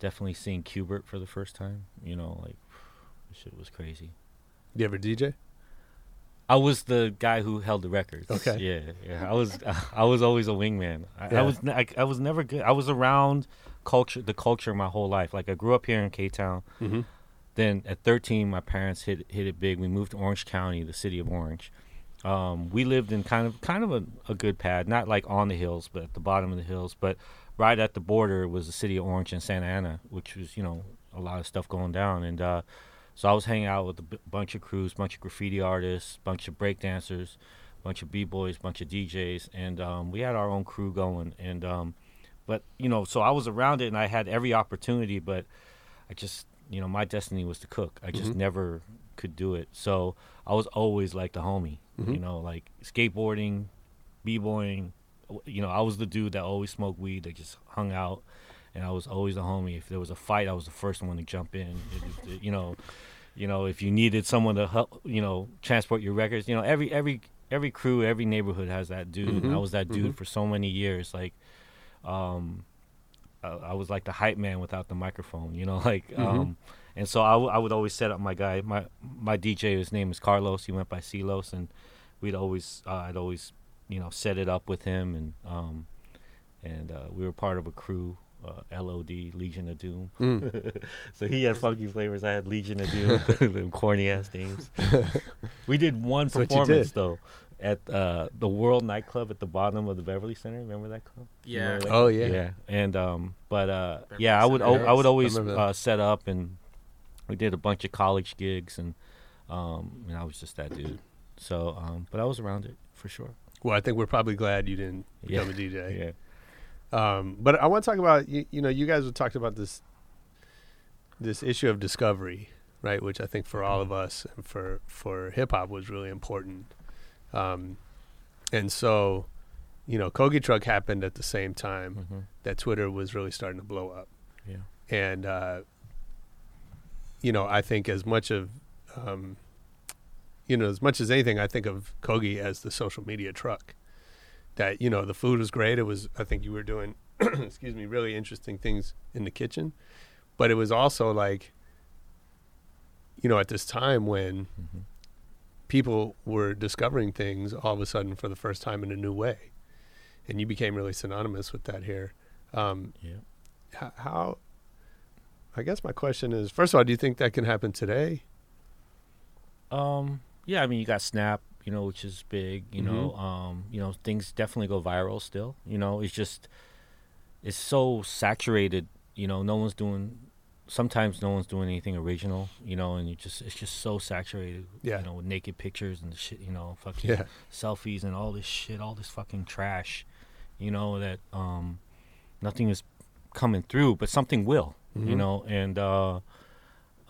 definitely seeing Qbert for the first time. You know, like shit was crazy. You ever DJ? I was the guy who held the records. Okay. Yeah, yeah. I was I was always a wingman. I, Yeah. I was I, I was never good. I was around culture, the culture my whole life. Like I grew up here in K Town. Mm-hmm. Then at 13, my parents hit hit it big. We moved to Orange County, the city of Orange. Um, we lived in kind of kind of a, a good pad, not like on the hills, but at the bottom of the hills. But right at the border was the city of Orange and Santa Ana, which was you know a lot of stuff going down. And uh, So I was hanging out with a b- bunch of crews, bunch of graffiti artists, bunch of breakdancers, bunch of b boys, bunch of DJs, and um, we had our own crew going. And um, but you know, so I was around it, and I had every opportunity, but I just you know my destiny was to cook. I just Mhm. never could do it. So I was always like the homie, you Mhm. know, like skateboarding, b-boying. You know, I was the dude that always smoked weed, that just hung out, and I was always the homie. If there was a fight, I was the first one to jump in. It- it- you know, you know, if you needed someone to help, you know, transport your records, you know, every every every crew, every neighborhood has that dude. And I was that dude Mhm. for so many years. Like, um, I, I was like the hype man without the microphone. You know, like, Mhm. um, and so I, w- I would always set up my guy. My my DJ, his name is Carlos. He went by Silos, and we'd always, uh, I'd always, you know, set it up with him, and um, and uh, we were part of a crew. Uh, LOD Legion of Doom. Mm. so he had funky flavors. I had Legion of Doom. Them corny ass names. we did one That's performance did. though at uh, the World nightclub at the bottom of the Beverly Center. Remember that club? Yeah. remember that? Oh, yeah. yeah. And um, but uh, yeah, I would Center. o- I would Yes, I always uh, set up, and we did a bunch of college gigs, and um, and I was just that dude. So um, but I was around it for sure. Well, I think we're probably glad you didn't Yeah. become a DJ. Yeah. Um, but I want to talk about you, you know you guys have talked about this this issue of discovery, right? Which I think for all of us and for for hip hop was really important. Um, and so, you know, Kogi Truck happened at the same time hmm that Twitter was really starting to blow up. Yeah. And uh, you know, I think as much of um, you know, as much as anything, I think of Kogi as the social media truck. That you know, the food was great. It was, I think you were doing, excuse me, really interesting things in the kitchen, but it was also like, you know, at this time when hmm people were discovering things all of a sudden for the first time in a new way, and you became really synonymous with that here. Um, Yeah. h- how i guess my question is first of all do you think that can happen today Um, yeah, I mean, you got Snap, you know, which is big. You know, um, you know, things definitely go viral still. You know, it's just it's so saturated. You know, no one's doing. Sometimes no one's doing anything original. You know, and you just it's just so saturated. Yeah. You know, with naked pictures and shit. You know, fucking yeah selfies and all this shit, all this fucking trash. You know that um, nothing is coming through, but something will. You Mhm. know, and uh,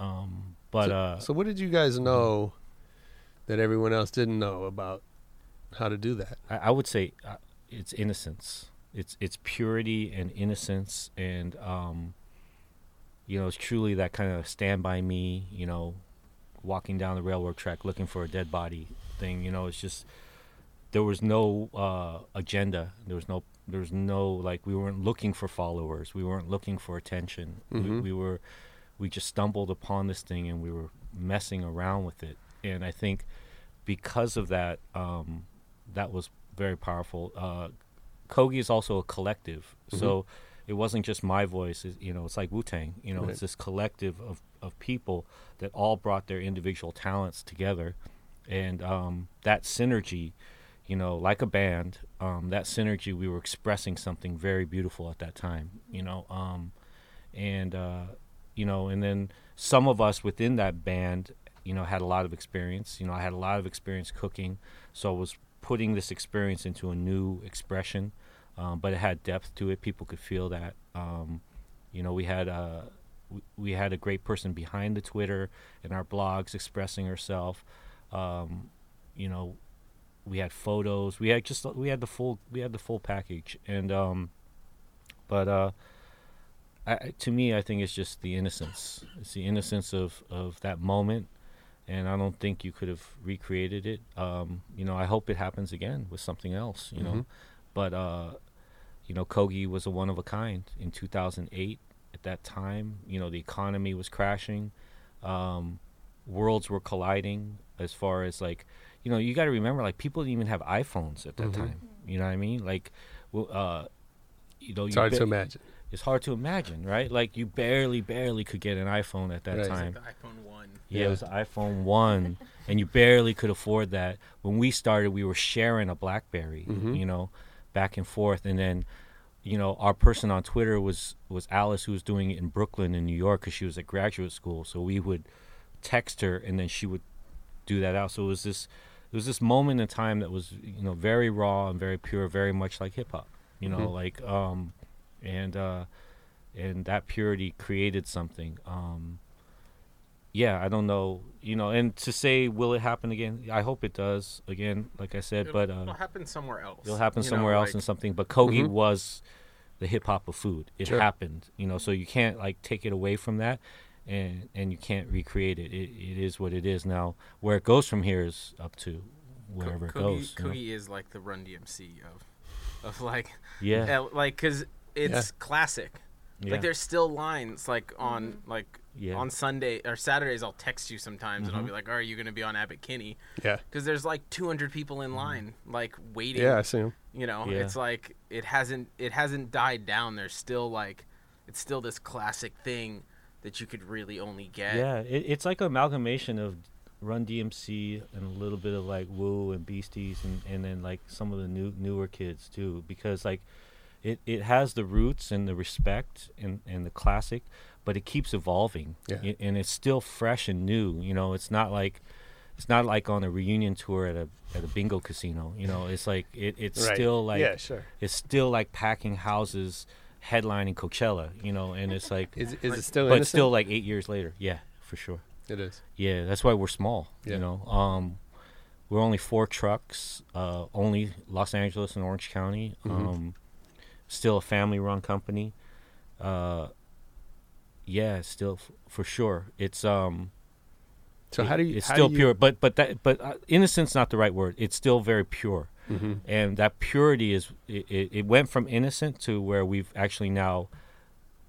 um, but so, uh, so what did you guys know that everyone else didn't know about how to do that I, I would say uh, it's innocence. It's it's purity and innocence, and um, you know, it's truly that kind of stand by me. You know, walking down the railroad track looking for a dead body thing. You know, it's just there was no uh, agenda. There was no there was no like we weren't looking for followers. We weren't looking for attention. We, Mhm. we were we just stumbled upon this thing and we were messing around with it. And I think because of that, um, that was very powerful. Uh, Kogi is also a collective, so it wasn't just my voice. It, you know, it's like Wu Tang. You know, Right. it's this collective of of people that all brought their individual talents together, and um, that synergy. You know, like a band, um, that synergy, we were expressing something very beautiful at that time. You know, um, and uh, you know, and then some of us within that band, you know, had a lot of experience. You know, I had a lot of experience cooking, so I was putting this experience into a new expression, um, but it had depth to it. People could feel that. Um, you know, we had a we, we had a great person behind the Twitter and our blogs expressing herself. Um, you know, we had photos. We had just we had the full we had the full package, and um, but uh, I- to me, I think it's just the innocence. It's the innocence of of that moment, and I don't think you could have recreated it. Um, you know, I hope it happens again with something else. You know, Mhm. but uh, you know, Kogi was a one of a kind in 2008. At that time, you know, the economy was crashing, um, worlds were colliding. As far as like, you know, you got to remember, like people didn't even have iPhones at that Mhm. time. You know what I mean? Like, well, uh, you know, it's you hard ba- to imagine it's hard to imagine, right? Like you barely, barely could get an iPhone at that Right. time. The iPhone one. Yeah, it was iPhone one, and you barely could afford that. When we started, we were sharing a BlackBerry, Mhm. you know, back and forth, and then, you know, our person on Twitter was was Alice, who was doing it in Brooklyn, in New York, because she was at graduate school. So we would text her and then she would do that out. So it was this it was this moment in time that was you know very raw and very pure, very much like hip hop. You know, Mhm. like um, and uh, and that purity created something. Um, yeah, I don't know, you know, and to say will it happen again? I hope it does again. Like I said, It'll, but it'll uh, happen somewhere else. it'll happen you know, somewhere else like- and something. But Kogi Mhm. was the hip hop of food. It Sure. happened, you know. So you can't like take it away from that, and and you can't recreate it. It it is what it is now. Where it goes from here is up to wherever it Kogi, goes. you know? Kogi is like the Run DMC of, of like, Yeah. like because it's Yeah. classic. Yeah. Like there's still lines like on like Yeah. on Sunday or Saturdays. I'll text you sometimes and I'll Mhm. be like, "Are you gonna be on Abbott Kinney?" Yeah. Because there's like 200 people in line, like waiting. Yeah, I see 'em. You know, Yeah. it's like it hasn't it hasn't died down. There's still like, it's still this classic thing that you could really only get. Yeah, it, it's like an amalgamation of Run DMC and a little bit of like Wu and Beasties and, and then like some of the new newer kids too because like it, it has the roots and the respect and, and the classic but it keeps evolving Yeah. And it's still fresh and new you know it's not like it's not like on a reunion tour at a at a bingo casino you know it's like it, it's Right. still like Yeah, sure. it's still like packing houses headlining Coachella you know and it's like Is is it still but innocent? still like eight years later yeah for sure It is. yeah, that's why we're small. Yeah. You know, um, we're only four trucks, uh, only Los Angeles and Orange County. Mhm. Um, still a family-run company. Uh, yeah, still f- for sure. It's um. So it- how do you? It's still you- pure, but but that but uh, innocence not the right word. It's still very pure, Mhm. and that purity is it, it, it went from innocent to where we've actually now.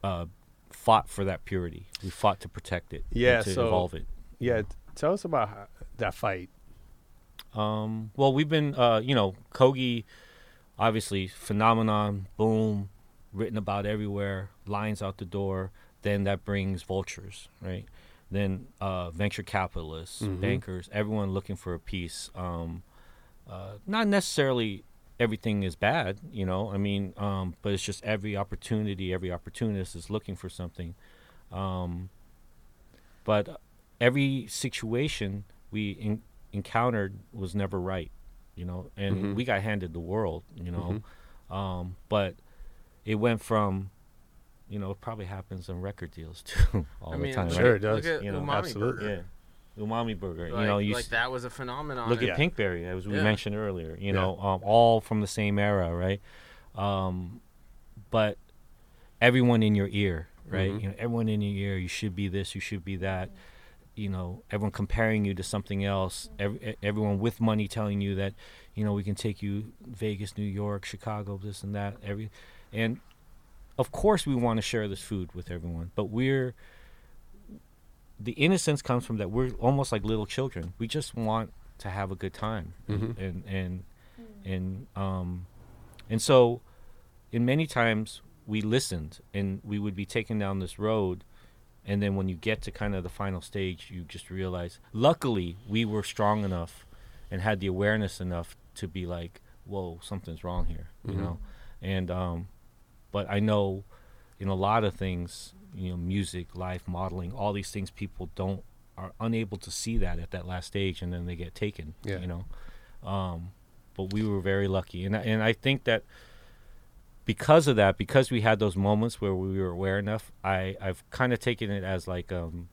Uh, fought for that purity. We fought to protect it. Yeah, to so- evolve it. Yeah, tell us about how, that fight. Um, well, we've been, uh, you know, Kogi, obviously, phenomenon, boom, written about everywhere, lines out the door. Then that brings vultures, right? Then uh, venture capitalists, Mhm. bankers, everyone looking for a piece. Um, uh, not necessarily everything is bad, you know. I mean, um, but it's just every opportunity, every opportunist is looking for something. Um, but every situation we in, encountered was never right, you know, and Mhm. we got handed the world, you know. Um, but it went from, you know, it probably happens in record deals too all I the time. look right? Sure it does. Look at You know, Umami absolutely. Burger. Yeah, umami burger. Like, you know, you like s- that was a phenomenon. look and- at Pinkberry, as we Yeah. mentioned earlier. You Yeah. know, um, all from the same era, right? Um, but everyone in your ear, right? Mhm. You know, everyone in your ear. You should be this. You should be that. You know, everyone comparing you to something else. Every, everyone with money telling you that, you know, we can take you Vegas, New York, Chicago, this and that. Every, and of course we want to share this food with everyone, but we're the innocence comes from that we're almost like little children. We just want to have a good time, Mhm. and and and um, and so, in many times we listened, and we would be taken down this road, and then when you get to kind of the final stage, you just realize. Luckily, we were strong enough, and had the awareness enough to be like, "Whoa, something's wrong here," you Mhm. know, and um, but I know in a lot of things, you know, music, life, modeling, all these things, people don't are unable to see that at that last stage, and then they get taken. Yeah. You know, um, but we were very lucky, and I- and I think that because of that, because we had those moments where we were aware enough, I I've kind of taken it as like um,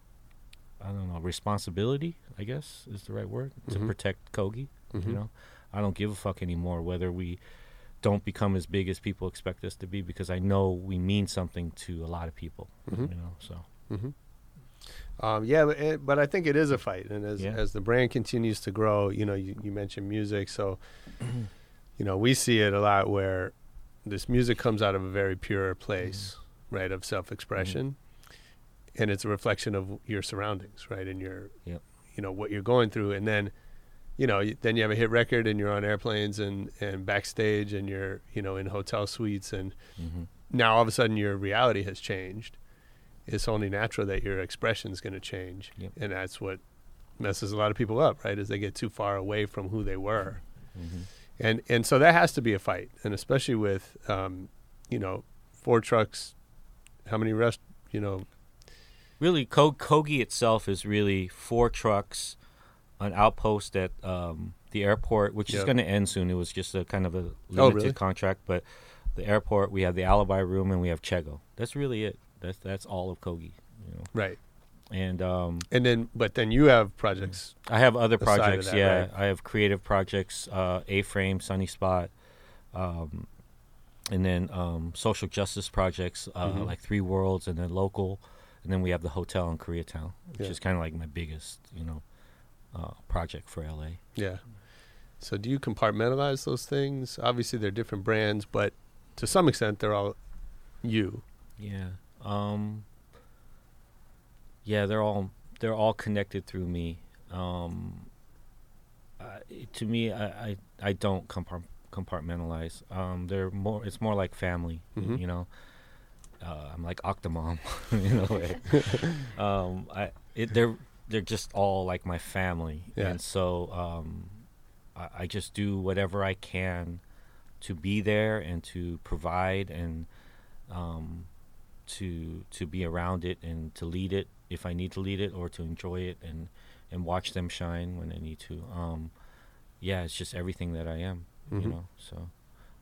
I don't know, responsibility. I guess is the right word to Mhm. protect Kogi. Mhm. You know, I don't give a fuck anymore whether we don't become as big as people expect us to be because I know we mean something to a lot of people. Mhm. You know, so hmm Um, yeah, but, it, but I think it is a fight, and as Yeah. as the brand continues to grow, you know, you, you mentioned music, so you know we see it a lot where this music comes out of a very pure place, right, of self-expression, and it's a reflection of your surroundings, right, and your, Yep. you know, what you're going through, and then, you know, then you have a hit record, and you're on airplanes and and backstage, and you're, you know, in hotel suites, and hmm now all of a sudden your reality has changed. It's only natural that your expression is going to change, Yep. and that's what messes a lot of people up, right? As they get too far away from who they were, hmm and and so that has to be a fight, and especially with, um, you know, four trucks, how many rest, you know, really Kogi itself is really four trucks, an outpost at um, the airport, which is going to end soon. It was just a kind of a limited Oh, really? contract, but the airport we have the alibi room and we have Chego. That's really it. That's that's all of Kogi. You know, Right. and um, And then, but then you have projects. I have other projects. that, yeah, right? I have creative projects, uh, A Frame, Sunny Spot, um, and then um, social justice projects uh, Mhm. like Three Worlds, and then local, and then we have the hotel in Koreatown, which Yeah. is kind of like my biggest, you know, uh, project for LA. Yeah. So do you compartmentalize those things? Obviously, they're different brands, but to some extent, they're all you. Yeah. Um, yeah, they're all they're all connected through me. Um, uh, to me, I, I, I don't compart- compartmentalize. Um, they're more. It's more like family. Mhm. You know. Uh, I'm like Octomom, you know, way. um, I it, they're they're just all like my family, Yeah. and so um, I, I just do whatever I can to be there and to provide and um, to to be around it and to lead it if I need to lead it or to enjoy it and and watch them shine when I need to. Um, yeah, it's just everything that I am, Mhm. you know. So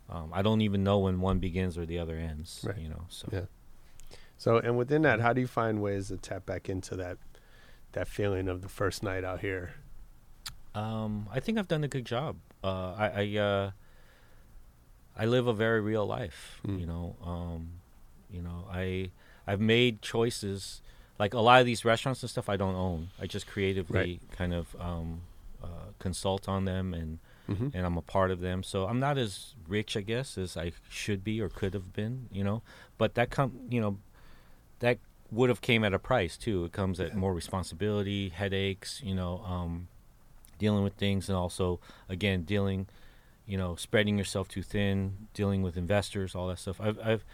um, I don't even know when one begins or the other ends, Right. you know. So Yeah. So, and within that, how do you find ways to tap back into that that feeling of the first night out here? Um, I think I've done a good job. Uh, I I, uh, I live a very real life. Mm. You know, um, you know, I I've made choices. Like a lot of these restaurants and stuff, I don't own. I just creatively Right. kind of um, uh, consult on them, and Mm-hmm. and I'm a part of them. So I'm not as rich, I guess, as I should be or could have been. You know, but that come, you know, that would have came at a price too. It comes at more responsibility, headaches. You know. Um, dealing with things and also again dealing you know spreading yourself too thin dealing with investors all that stuff i've i've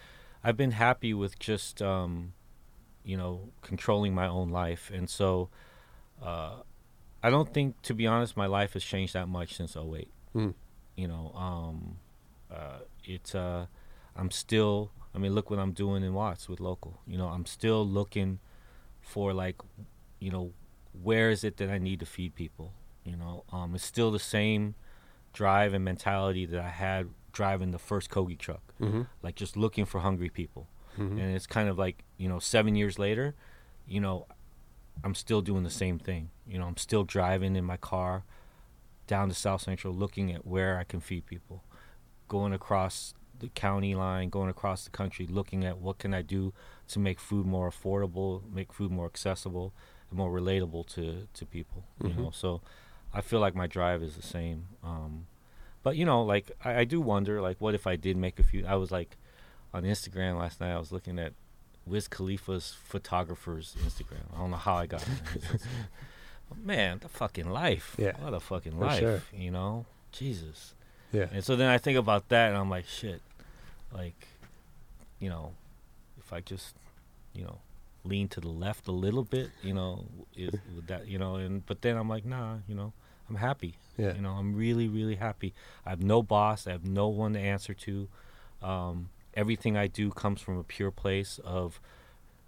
i've been happy with just um you know controlling my own life and so uh i don't think to be honest my life has changed that much since 08 Mm. you know um uh it's uh i'm still i mean look what i'm doing in watts with local. You know i'm still looking for like you know where is it that i need to feed people? You know um it's still the same drive and mentality that i had driving the first kogi truck. Mm-hmm. like just looking for hungry people. Mm-hmm. and it's kind of like you know seven years later you know i'm still doing the same thing. You know i'm still driving in my car down to south central looking at where i can feed people. Going across the county line going across the country looking at what can i do to make food more affordable make food more accessible and more relatable to to people Mhm. you know so i feel like my drive is the same um but you know like I, I do wonder like what if i did make a few i was like on Instagram last night. I was looking at Wiz Khalifa's photographer's Instagram. I don't know how I got there. Man, the fucking life. Yeah, What a fucking for life. sure. You know? Jesus. Yeah. And so then I think about that and I'm like, shit. Like, you know, if I just, you know, lean to the left a little bit, you know, is would that you know, and but then I'm like, nah, you know, I'm happy. Yeah. You know, I'm really, really happy. I have no boss. I have no one to answer to. Um, everything I do comes from a pure place of,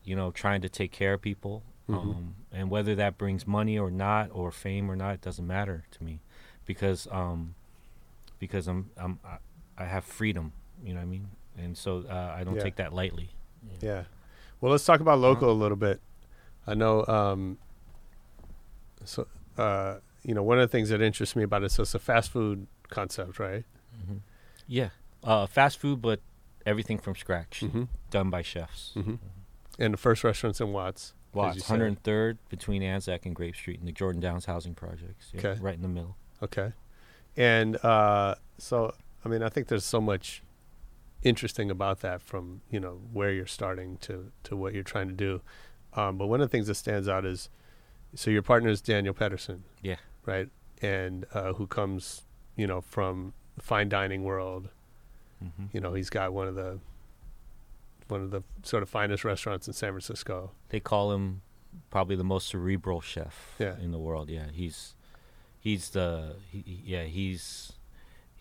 you know, trying to take care of people. Mhm. Um, and whether that brings money or not, or fame or not, it doesn't matter to me, because um, because I'm I'm I, I have freedom. You know what I mean? And so uh, I don't Yeah. take that lightly. Yeah. Well, let's talk about local a little bit. I know. Um, so, uh, you know, one of the things that interests me about it, so it's a fast food concept, right? hmm Yeah, uh, fast food, but everything from scratch, Mm-hmm. done by chefs. Mm-hmm. And the first restaurant's in Watts. as Watts, you said. 103rd between Anzac and Grape Street in the Jordan Downs housing projects. Yeah, Okay. right in the middle. Okay. And uh, so, I mean, I think there's so much interesting about that from, you know, where you're starting to, to what you're trying to do. Um, but one of the things that stands out is so your partner is Daniel Patterson. Yeah. Right. And uh, who comes, you know, from fine dining world. hmm You know, he's got one of the one of the sort of finest restaurants in San Francisco. They call him probably the most cerebral chef Yeah. in the world. Yeah, he's he's the he, he- yeah he's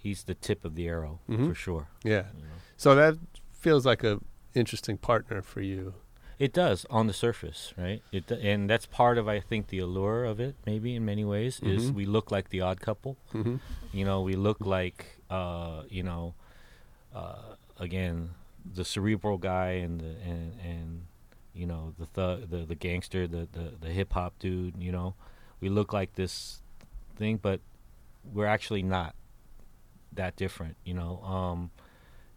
he's the tip of the arrow Mhm. for sure. Yeah. you know. So that feels like a interesting partner for you. It does on the surface, right? It and that's part of I think the allure of it. Maybe in many ways is Mhm. we look like the odd couple. Mhm. You know, we look like uh, you know, uh, again, the cerebral guy and the and and you know the thug, the the gangster, the the, the hip hop dude. You know, we look like this thing, but we're actually not that different. You know, um,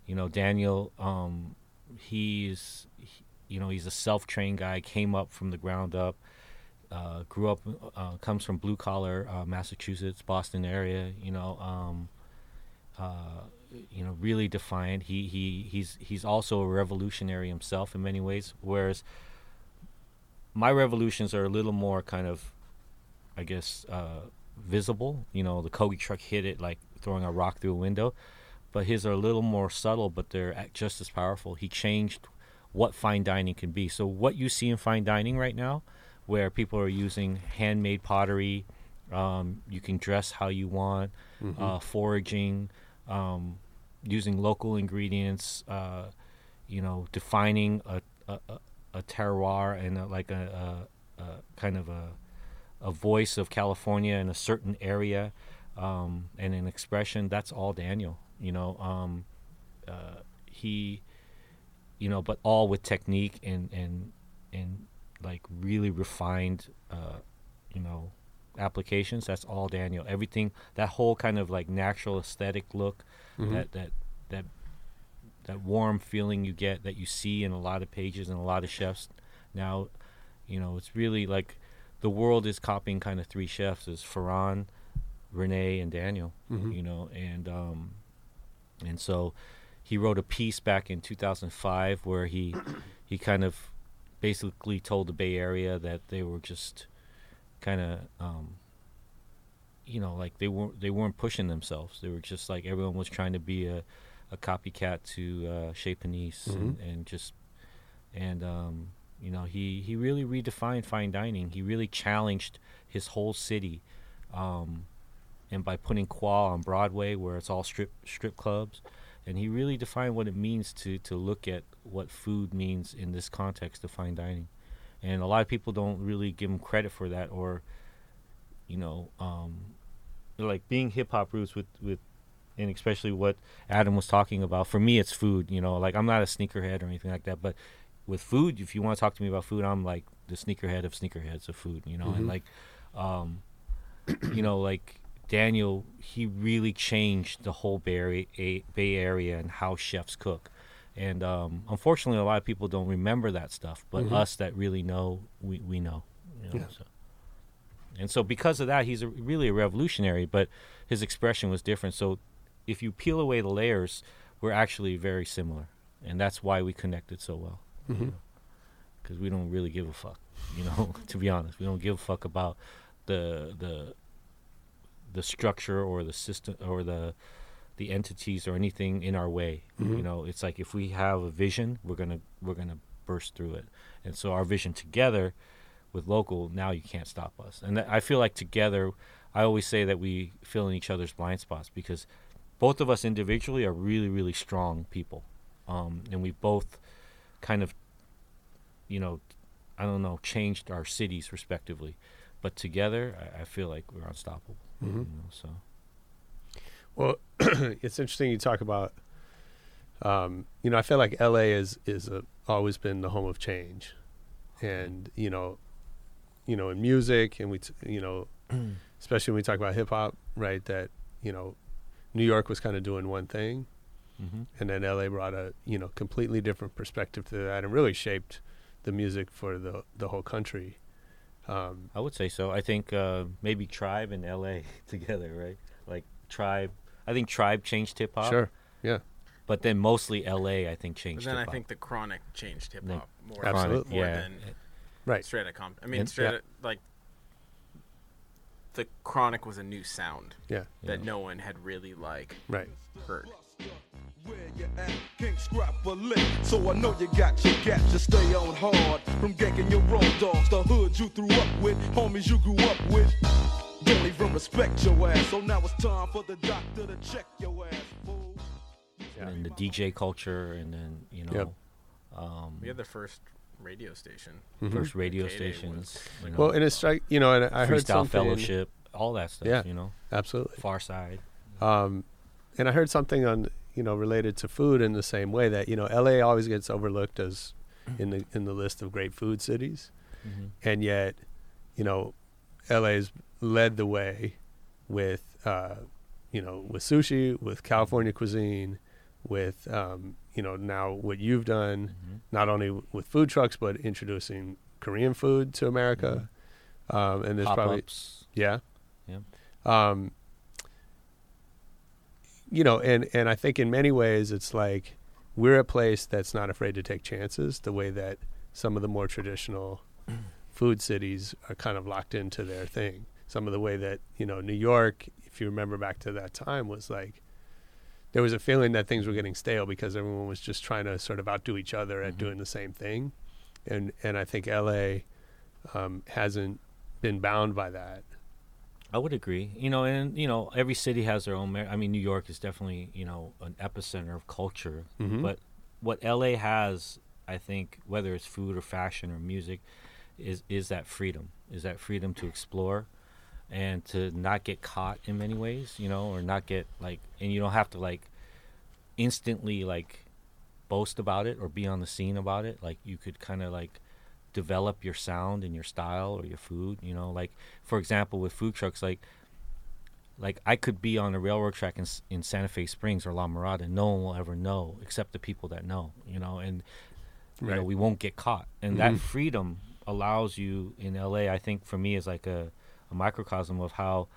you know Daniel. Um, he's he, you know he's a self-trained guy. Came up from the ground up. Uh, grew up, uh, comes from blue collar uh, Massachusetts, Boston area. You know, um, uh, you know, really defiant. He he he's he's also a revolutionary himself in many ways. Whereas my revolutions are a little more kind of, I guess, uh, visible. You know, the Kogi truck hit it like throwing a rock through a window, but his are a little more subtle, but they're just as powerful. He changed what fine dining can be. So what you see in fine dining right now, where people are using handmade pottery, um, you can dress how you want, Mhm. uh, foraging, um, using local ingredients, uh, you know, defining a a, a, terroir and a, like a, a, a kind of a a voice of California in a certain area um, and an expression. That's all Daniel. You know, um, uh, he, you know, but all with technique and and and like really refined, uh, you know, applications. That's all Daniel. Everything that whole kind of like natural aesthetic look, Mhm. that that that that warm feeling you get that you see in a lot of pages and a lot of chefs now. You know, it's really like the world is copying kind of three chefs: is Ferran, René, and Daniel. Mhm. You know, and um, and so he wrote a piece back in 2005 where he he kind of basically told the Bay Area that they were just kind of um, you know like they weren't they weren't pushing themselves. They were just like everyone was trying to be a a copycat to uh, Chez Panisse and, and just and um, you know he he really redefined fine dining. He really challenged his whole city. Um, and by putting Coi on Broadway, where it's all strip strip clubs, and he really defined what it means to to look at what food means in this context of fine dining, and a lot of people don't really give him credit for that, or you know, um, like being hip hop roots with with, and especially what Adam was talking about. For me, it's food. You know, like I'm not a sneakerhead or anything like that, but with food, if you want to talk to me about food, I'm like the sneakerhead of sneakerheads of food. You know, Mhm. and like, um, you know, like Daniel, he really changed the whole Bay Area, Bay Area and how chefs cook. And um, unfortunately, a lot of people don't remember that stuff, but Mhm. us that really know, we, we know. You know Yeah. so. And so, because of that, he's a, really a revolutionary, but his expression was different. So, if you peel away the layers, we're actually very similar. And that's why we connected so well. Because we don't really give a fuck, you know, to be honest. We don't give a fuck about the, the, the structure or the system or the the entities or anything in our way. You Mhm. know, it's like if we have a vision, we're gonna we're gonna burst through it. And so our vision together with local, now you can't stop us. And that, I feel like together, I always say that we fill in each other's blind spots because both of us individually are really really strong people, um, and we both kind of, you know, I don't know, changed our cities respectively. But together, I, I feel like we're unstoppable. Mhm. You know, so Well, it's interesting you talk about. Um, you know, I feel like L.A. is is a, always been the home of change, and you know, you know, in music, and we, t- you know, especially when we talk about hip hop, right? That you know, New York was kind of doing one thing, Mhm. and then L.A. brought a you know completely different perspective to that, and really shaped the music for the the whole country. Um, I would say so. I think uh, maybe Tribe and LA together, right? Like Tribe. I think Tribe changed hip hop. Sure. Yeah. But then mostly LA, I think But changed. then I hip-hop. think the chronic changed hip hop more, Absolutely. more yeah. than Right. straight out comp. I mean, And- straight yeah. out, like the chronic was a new sound Yeah. that Yeah. no one had really like Right. heard. Where you at? Can't scrap a lick, so I know you got your gap. Just stay on hard from ganking your road dogs. The hood you threw up with, homies you grew up with. Don't even respect your ass. So now it's time for the doctor to check your ass, fool. Yeah. and the DJ culture, and then you know, Yep. um, We had the first radio station. First radio K-Day was stations. you know, Well, and it's like you know, and I heard Freestyle something. Fellowship, all that stuff. Yeah. You know, Absolutely. Pharcyde. Um, and I heard something on you know related to food in the same way that you know LA always gets overlooked as in the in the list of great food cities, Mhm. and yet you know LA's led the way with uh, you know with sushi, with California cuisine, with um, you know now what you've done, Mhm. not only w- with food trucks but introducing Korean food to America, um, and there's probably Pop-ups. yeah. Yeah. Um, you know, and and I think in many ways it's like we're a place that's not afraid to take chances. The way that some of the more traditional food cities are kind of locked into their thing. Some of the way that you know New York, if you remember back to that time, was like there was a feeling that things were getting stale because everyone was just trying to sort of outdo each other at Mhm. doing the same thing, and and I think L.A. Um, hasn't been bound by that. I would agree. You know, and you know, every city has their own. Mer- I mean, New York is definitely you know an epicenter of culture. Mhm. But what LA has, I think, whether it's food or fashion or music, is is that freedom. Is that freedom to explore, and to not get caught in many ways. You know, or not get like, and you don't have to like instantly like boast about it or be on the scene about it. Like you could kind of like develop your sound and your style or your food. You know, like for example, with food trucks, like like I could be on a railroad track in, in Santa Fe Springs or La Mirada, and no one will ever know except the people that know. You know, and you know we won't get caught, and Mhm. that freedom allows you in LA. I think for me is like a, a microcosm of how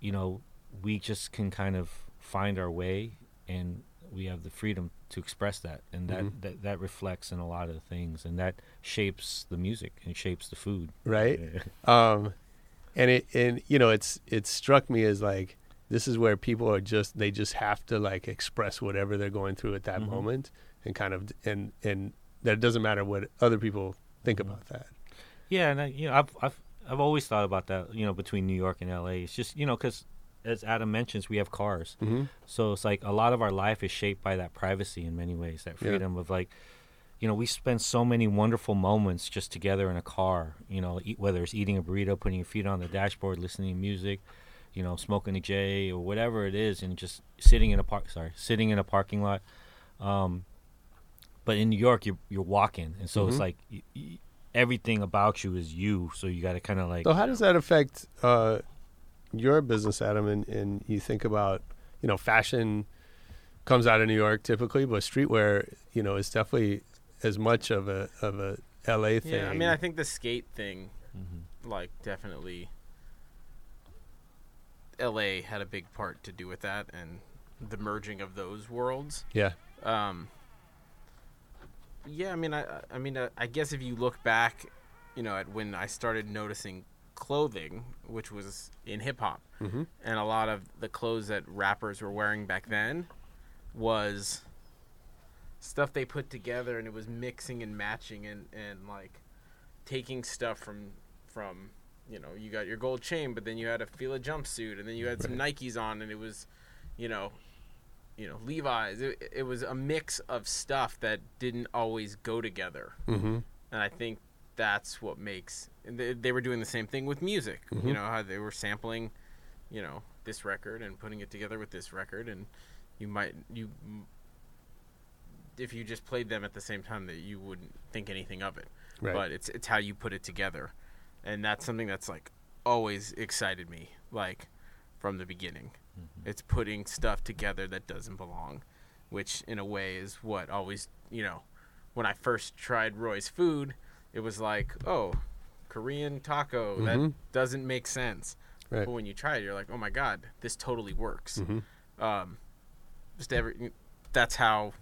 you know we just can kind of find our way and we have the freedom to express that and that, Mhm. that that reflects in a lot of things and that shapes the music and shapes the food right? Um, and it and you know it's it struck me as like this is where people are just they just have to like express whatever they're going through at that Mhm. moment and kind of and and that it doesn't matter what other people think Mhm. about that. Yeah, and I, you know, I've I've I've always thought about that. You know, between New York and L.A., it's just you know, because as Adam mentions, we have cars, Mm-hmm. so it's like a lot of our life is shaped by that privacy in many ways, that Yeah. freedom of like, you know, we spend so many wonderful moments just together in a car. You know, eat, whether it's eating a burrito, putting your feet on the dashboard, listening to music, you know, smoking a J or whatever it is, and just sitting in a park. Sorry, sitting in a parking lot. Um, but in New York, you're you're walking, and so it's Mhm. like. Y- y- everything about you is you so you got to kind of like So how does that affect uh, your business, Adam? And, and you think about you know fashion comes out of New York typically, but streetwear you know is definitely as much of a of a LA thing. Yeah, I mean, I think the skate thing, Mhm. like, definitely, L.A. had a big part to do with that and the merging of those worlds. yeah. Um, yeah, I mean, I, I- I mean, uh, I guess if you look back, you know, at when I started noticing clothing, which was in hip hop, Mm-hmm. and a lot of the clothes that rappers were wearing back then was stuff they put together, and it was mixing and matching and and like taking stuff from from you know you got your gold chain, but then you had a Fila jumpsuit, and then you had some Nikes on, and it was you know you know Levi's. It, it was a mix of stuff that didn't always go together, Mm-hmm. and I think that's what makes. And they, they were doing the same thing with music. Mhm. You know how they were sampling, you know, this record and putting it together with this record, and you might you. If you just played them at the same time, that you wouldn't think anything of it. Right. But it's it's how you put it together, and that's something that's like always excited me, like from the beginning. It's putting stuff together that doesn't belong, which in a way is what always you know. When I first tried Roy's food, it was like, oh, Korean taco. Mhm. That doesn't make sense. Right. But when you try it, you're like, oh my god, this totally works. Mm-hmm. Um, just every. That's how.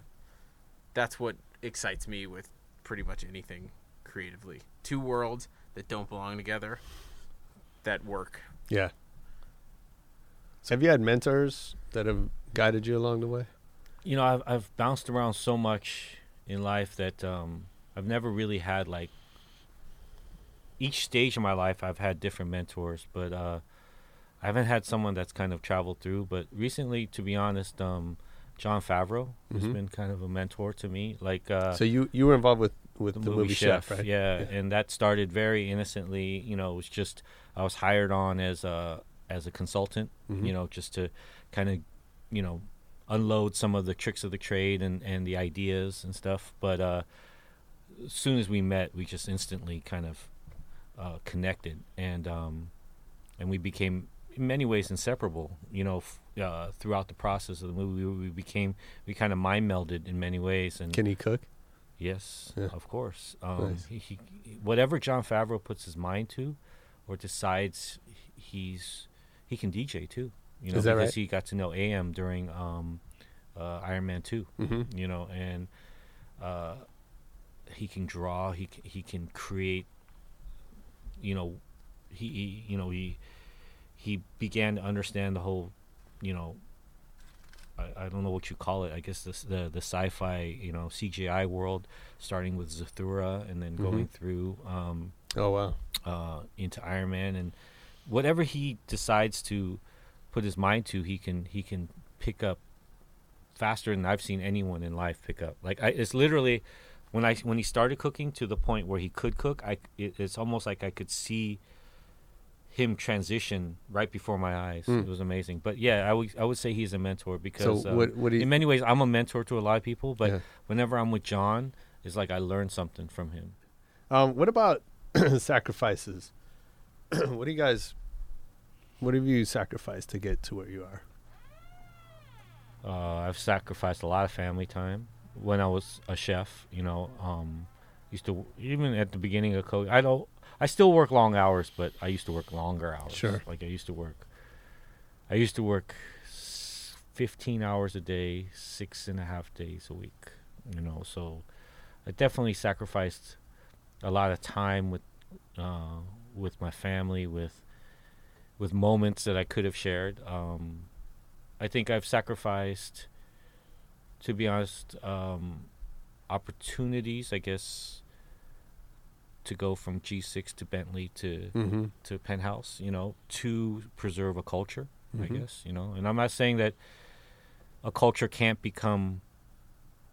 That's what excites me with pretty much anything creatively. Two worlds that don't belong together, that work. Yeah. So, have you had mentors that have guided you along the way? you know I've I've bounced around so much in life that um, I've never really had like each stage of my life I've had different mentors, but uh, I haven't had someone that's kind of traveled through. But recently, to be honest, um, Jon Favreau has Mhm. been kind of a mentor to me. Like uh, so you you were involved with with the, movie, Chef, right? Yeah, and that started very innocently. You know, it was just I was hired on as a as a consultant. Mhm. You know, just to kind of you know unload some of the tricks of the trade and and the ideas and stuff. But uh, as soon as we met, we just instantly kind of uh, connected, and um, and we became in many ways inseparable. You know, f- uh, throughout the process of the movie, we, we became we kind of mind melded in many ways. And Can he cook? Yes, Yeah. of course. Um, Nice. he, he, whatever Jon Favreau puts his mind to, or decides he's he can DJ too. You know, Is that because right? he got to know AM during um, uh, Iron Man 2 Mhm. You know, and uh, he can draw. He he can create. You know, he, he you know he he began to understand the whole, you know, I, I don't know what you call it. I guess this, the the sci-fi, you know, CGI world, starting with Zathura and then going Mhm. through um, Oh wow. uh, into Iron Man and whatever he decides to put his mind to, he can he can pick up faster than I've seen anyone in life pick up. Like I, it's literally when I when he started cooking to the point where he could cook, I it, it's almost like I could see him transition right before my eyes. Hmm. It was amazing. But yeah, I would I would say he's a mentor because So um, what- what do you- in many ways I'm a mentor to a lot of people. But Yeah. whenever I'm with John, it's like I learn something from him. Um, what about sacrifices? what do you guys? What have you sacrificed to get to where you are? Uh, I've sacrificed a lot of family time when I was a chef. You know, um, used to even at the beginning of COVID. I don't. I still work long hours, but I used to work longer hours. Sure. Like I used to work. I used to work fifteen hours a day, six and a half days a week. You know, so I definitely sacrificed a lot of time with uh, with my family, with with moments that I could have shared. Um, I think I've sacrificed, to be honest, um, opportunities. I guess to go from G6 to Bentley to Mhm. to Penthouse, you know, to preserve a culture. I Mhm. guess you know, and I'm not saying that a culture can't become,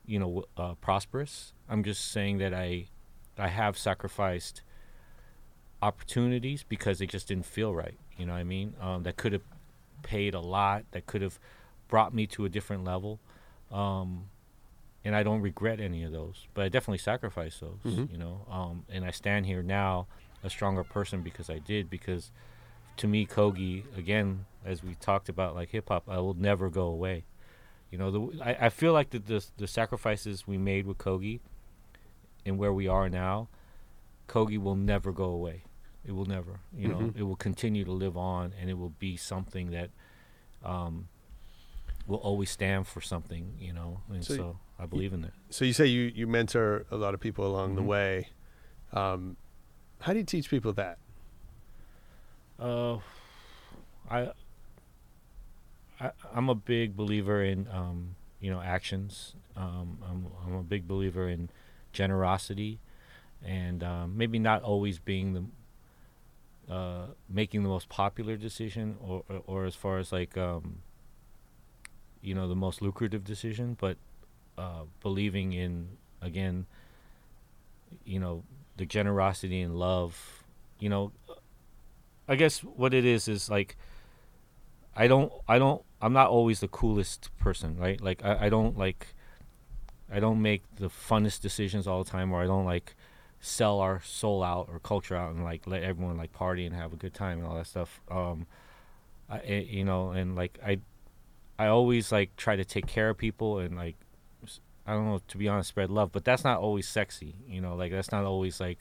you know, uh, prosperous. I'm just saying that I, I have sacrificed opportunities because it just didn't feel right. You know what I mean? Um, that could have paid a lot. That could have brought me to a different level. Um, and I don't regret any of those, but I definitely sacrificed those. Mhm. You know, um, and I stand here now a stronger person because I did. Because to me, Kogi, again, as we talked about, like hip hop, I will never go away. You know, the, I, I feel like the, the the sacrifices we made with Kogi and where we are now, Kogi will never go away. It will never. You know, Mhm. it will continue to live on, and it will be something that um, will always stand for something. You know, and So so, I believe in that. So you say you you mentor a lot of people along the Mhm. way. Um, how do you teach people that? Uh, I, I I'm a big believer in um, you know actions. Um, I'm I'm a big believer in generosity, and um, maybe not always being the uh, making the most popular decision, or, or or as far as like um, you know the most lucrative decision, but uh, believing in again, you know, the generosity and love. You know, I guess what it is is like I don't I don't I'm not always the coolest person, right? Like I, I don't like I don't make the funnest decisions all the time or I don't like sell our soul out or culture out and like let everyone like party and have a good time and all that stuff. Um I eh, you know and like I I always like try to take care of people and like I don't know to be honest spread love, but that's not always sexy, you know, like that's not always like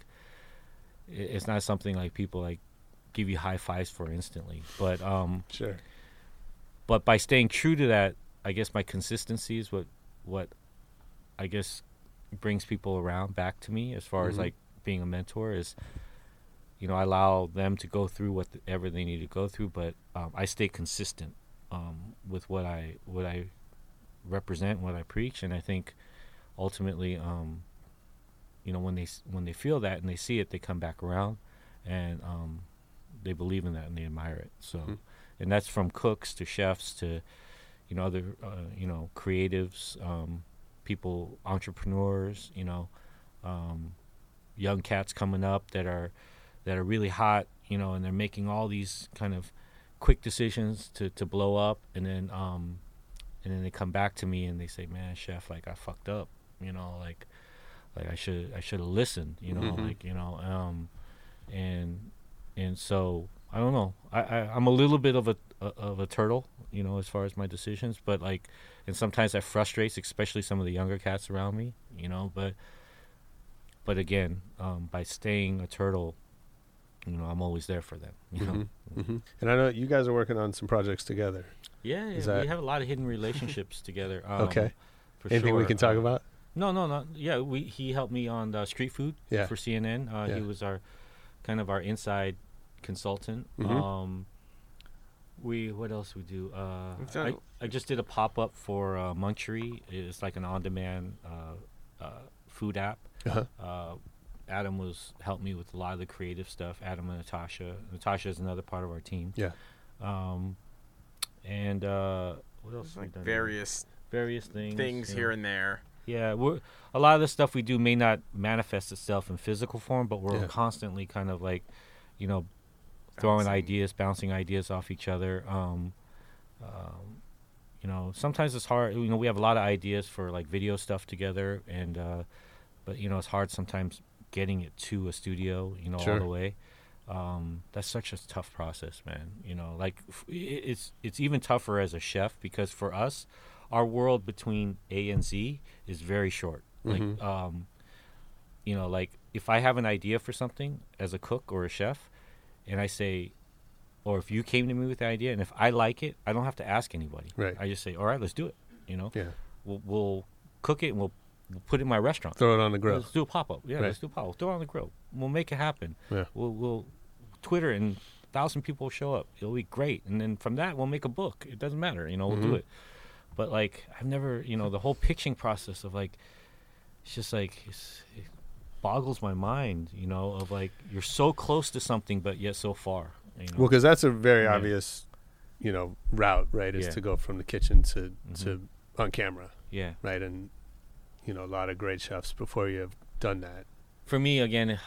it's not something like people like give you high fives for instantly. But um Sure. but by staying true to that, I guess my consistency is what what I guess brings people around back to me as far as Mhm. like being a mentor is you know, I allow them to go through whatever they need to go through, but um, I stay consistent um, with what I what I represent, what I preach, and I think ultimately, um, you know, when they when they feel that and they see it, they come back around, and um, they believe in that and they admire it. So, Mhm. and that's from cooks to chefs to you know other uh, you know creatives, um, people, entrepreneurs, you know, um, young cats coming up that are that are really hot, you know, and they're making all these kind of quick decisions to to blow up, and then um, and then they come back to me and they say, "Man, chef, like I fucked up, you know, like like I should I should have listened, you know, Mhm. like you know, um, and and so I don't know. I, I I'm a little bit of a, a of a turtle, you know, as far as my decisions, but like, and sometimes that frustrates, especially some of the younger cats around me, you know. But but again, um, by staying a turtle, you know, I'm always there for them, you know. Mhm. Mhm. And I know you guys are working on some projects together. Yeah, yeah that- we have a lot of hidden relationships together. Um, Okay. for Anything we can talk Uh, about? No, no, no. Yeah, we he helped me on the street food Yeah. for CNN. Uh, Yeah. He was our kind of our inside consultant. Mhm. Um, we what else we do? Uh, We've I, I just did a pop up for uh, Munchery. It's like an on demand uh, uh, food app. Uh-huh. Uh, Adam was helped me with a lot of the creative stuff. Adam and Natasha. Natasha is another part of our team. Yeah. Um, and uh, what else? There's, we like done? various various things. things you here and there. Yeah, we're a lot of the stuff we do may not manifest itself in physical form, but we're Yeah. constantly kind of like, you know, throwing Bouncing. ideas, bouncing ideas off each other. Um, um, you know, sometimes it's hard. You know, we have a lot of ideas for like video stuff together, and uh, but you know, it's hard sometimes getting it to a studio. You know, Sure. all the way. Um, that's such a tough process, man. You know, like it's it's even tougher as a chef because for us, our world between A and Z is very short. Like, Mhm. um, you know, like if I have an idea for something as a cook or a chef, and I say, or if you came to me with the idea, and if I like it, I don't have to ask anybody. Right. I just say, all right, let's do it. You know, Yeah. we'll, we'll cook it and we'll, we'll put it in my restaurant. Throw it on the grill. Let's do a pop up. Yeah, Right. let's do a pop up. Throw it on the grill. We'll make it happen. Yeah. We'll, we'll Twitter and a thousand people will show up. It'll be great. And then from that, we'll make a book. It doesn't matter. You know, we'll do Mhm. it. But like, I've never, you know, the whole pitching process of like, it's just like, it's, it boggles my mind, you know, of like, you're so close to something, but yet so far. You know? Well, because that's a very Yeah. obvious, you know, route, right? Is Yeah. to go from the kitchen to Mhm. to on camera, yeah. right? And you know, a lot of great chefs before you have done that. for me again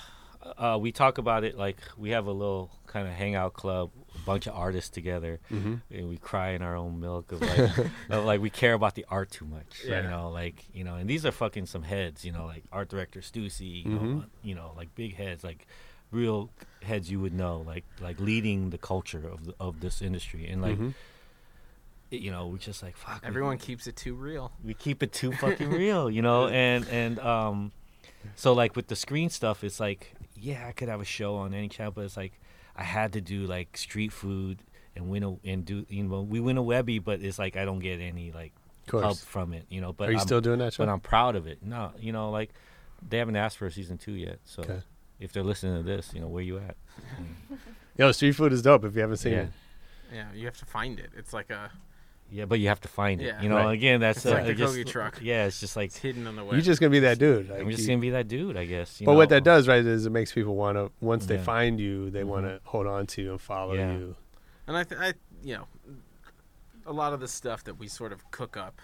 uh, we talk about it like we have a little kind of hangout club a bunch of artists together Mhm. and we cry in our own milk of like, of like we care about the art too much Yeah. you know like you know and these are fucking some heads you know like art director Stussy you Mhm. know you know like big heads like real heads you would know like like leading the culture of the, of this industry and like Mhm. you know we're just like fuck we- Everyone keeps it too real. we keep it too fucking real, you know. And and um, so like with the screen stuff, it's like yeah, I could have a show on any channel, but it's like I had to do like street food and win a and do you know we win a Webby, but it's like I don't get any like help from it, you know. But Are you I'm, still doing that show? But I'm proud of it. No, you know, like they haven't asked for a season two yet, so. Okay. If they're listening to this, you know where you at? Yo, street food is dope. If you haven't seen Yeah. it, Yeah, you have to find it. It's like a Yeah, but you have to find it. Yeah. You know, Right. again, that's It's like uh, the just- Kogi truck. Yeah, it's just like it's hidden on the way. you're just gonna be that dude. Like I'm just you- gonna be that dude, I guess. You but know? what that does, right, is it makes people want to. Once they find you, they Mhm. want to hold on to you and follow Yeah. you. And I, th- I, you know, a lot of the stuff that we sort of cook up,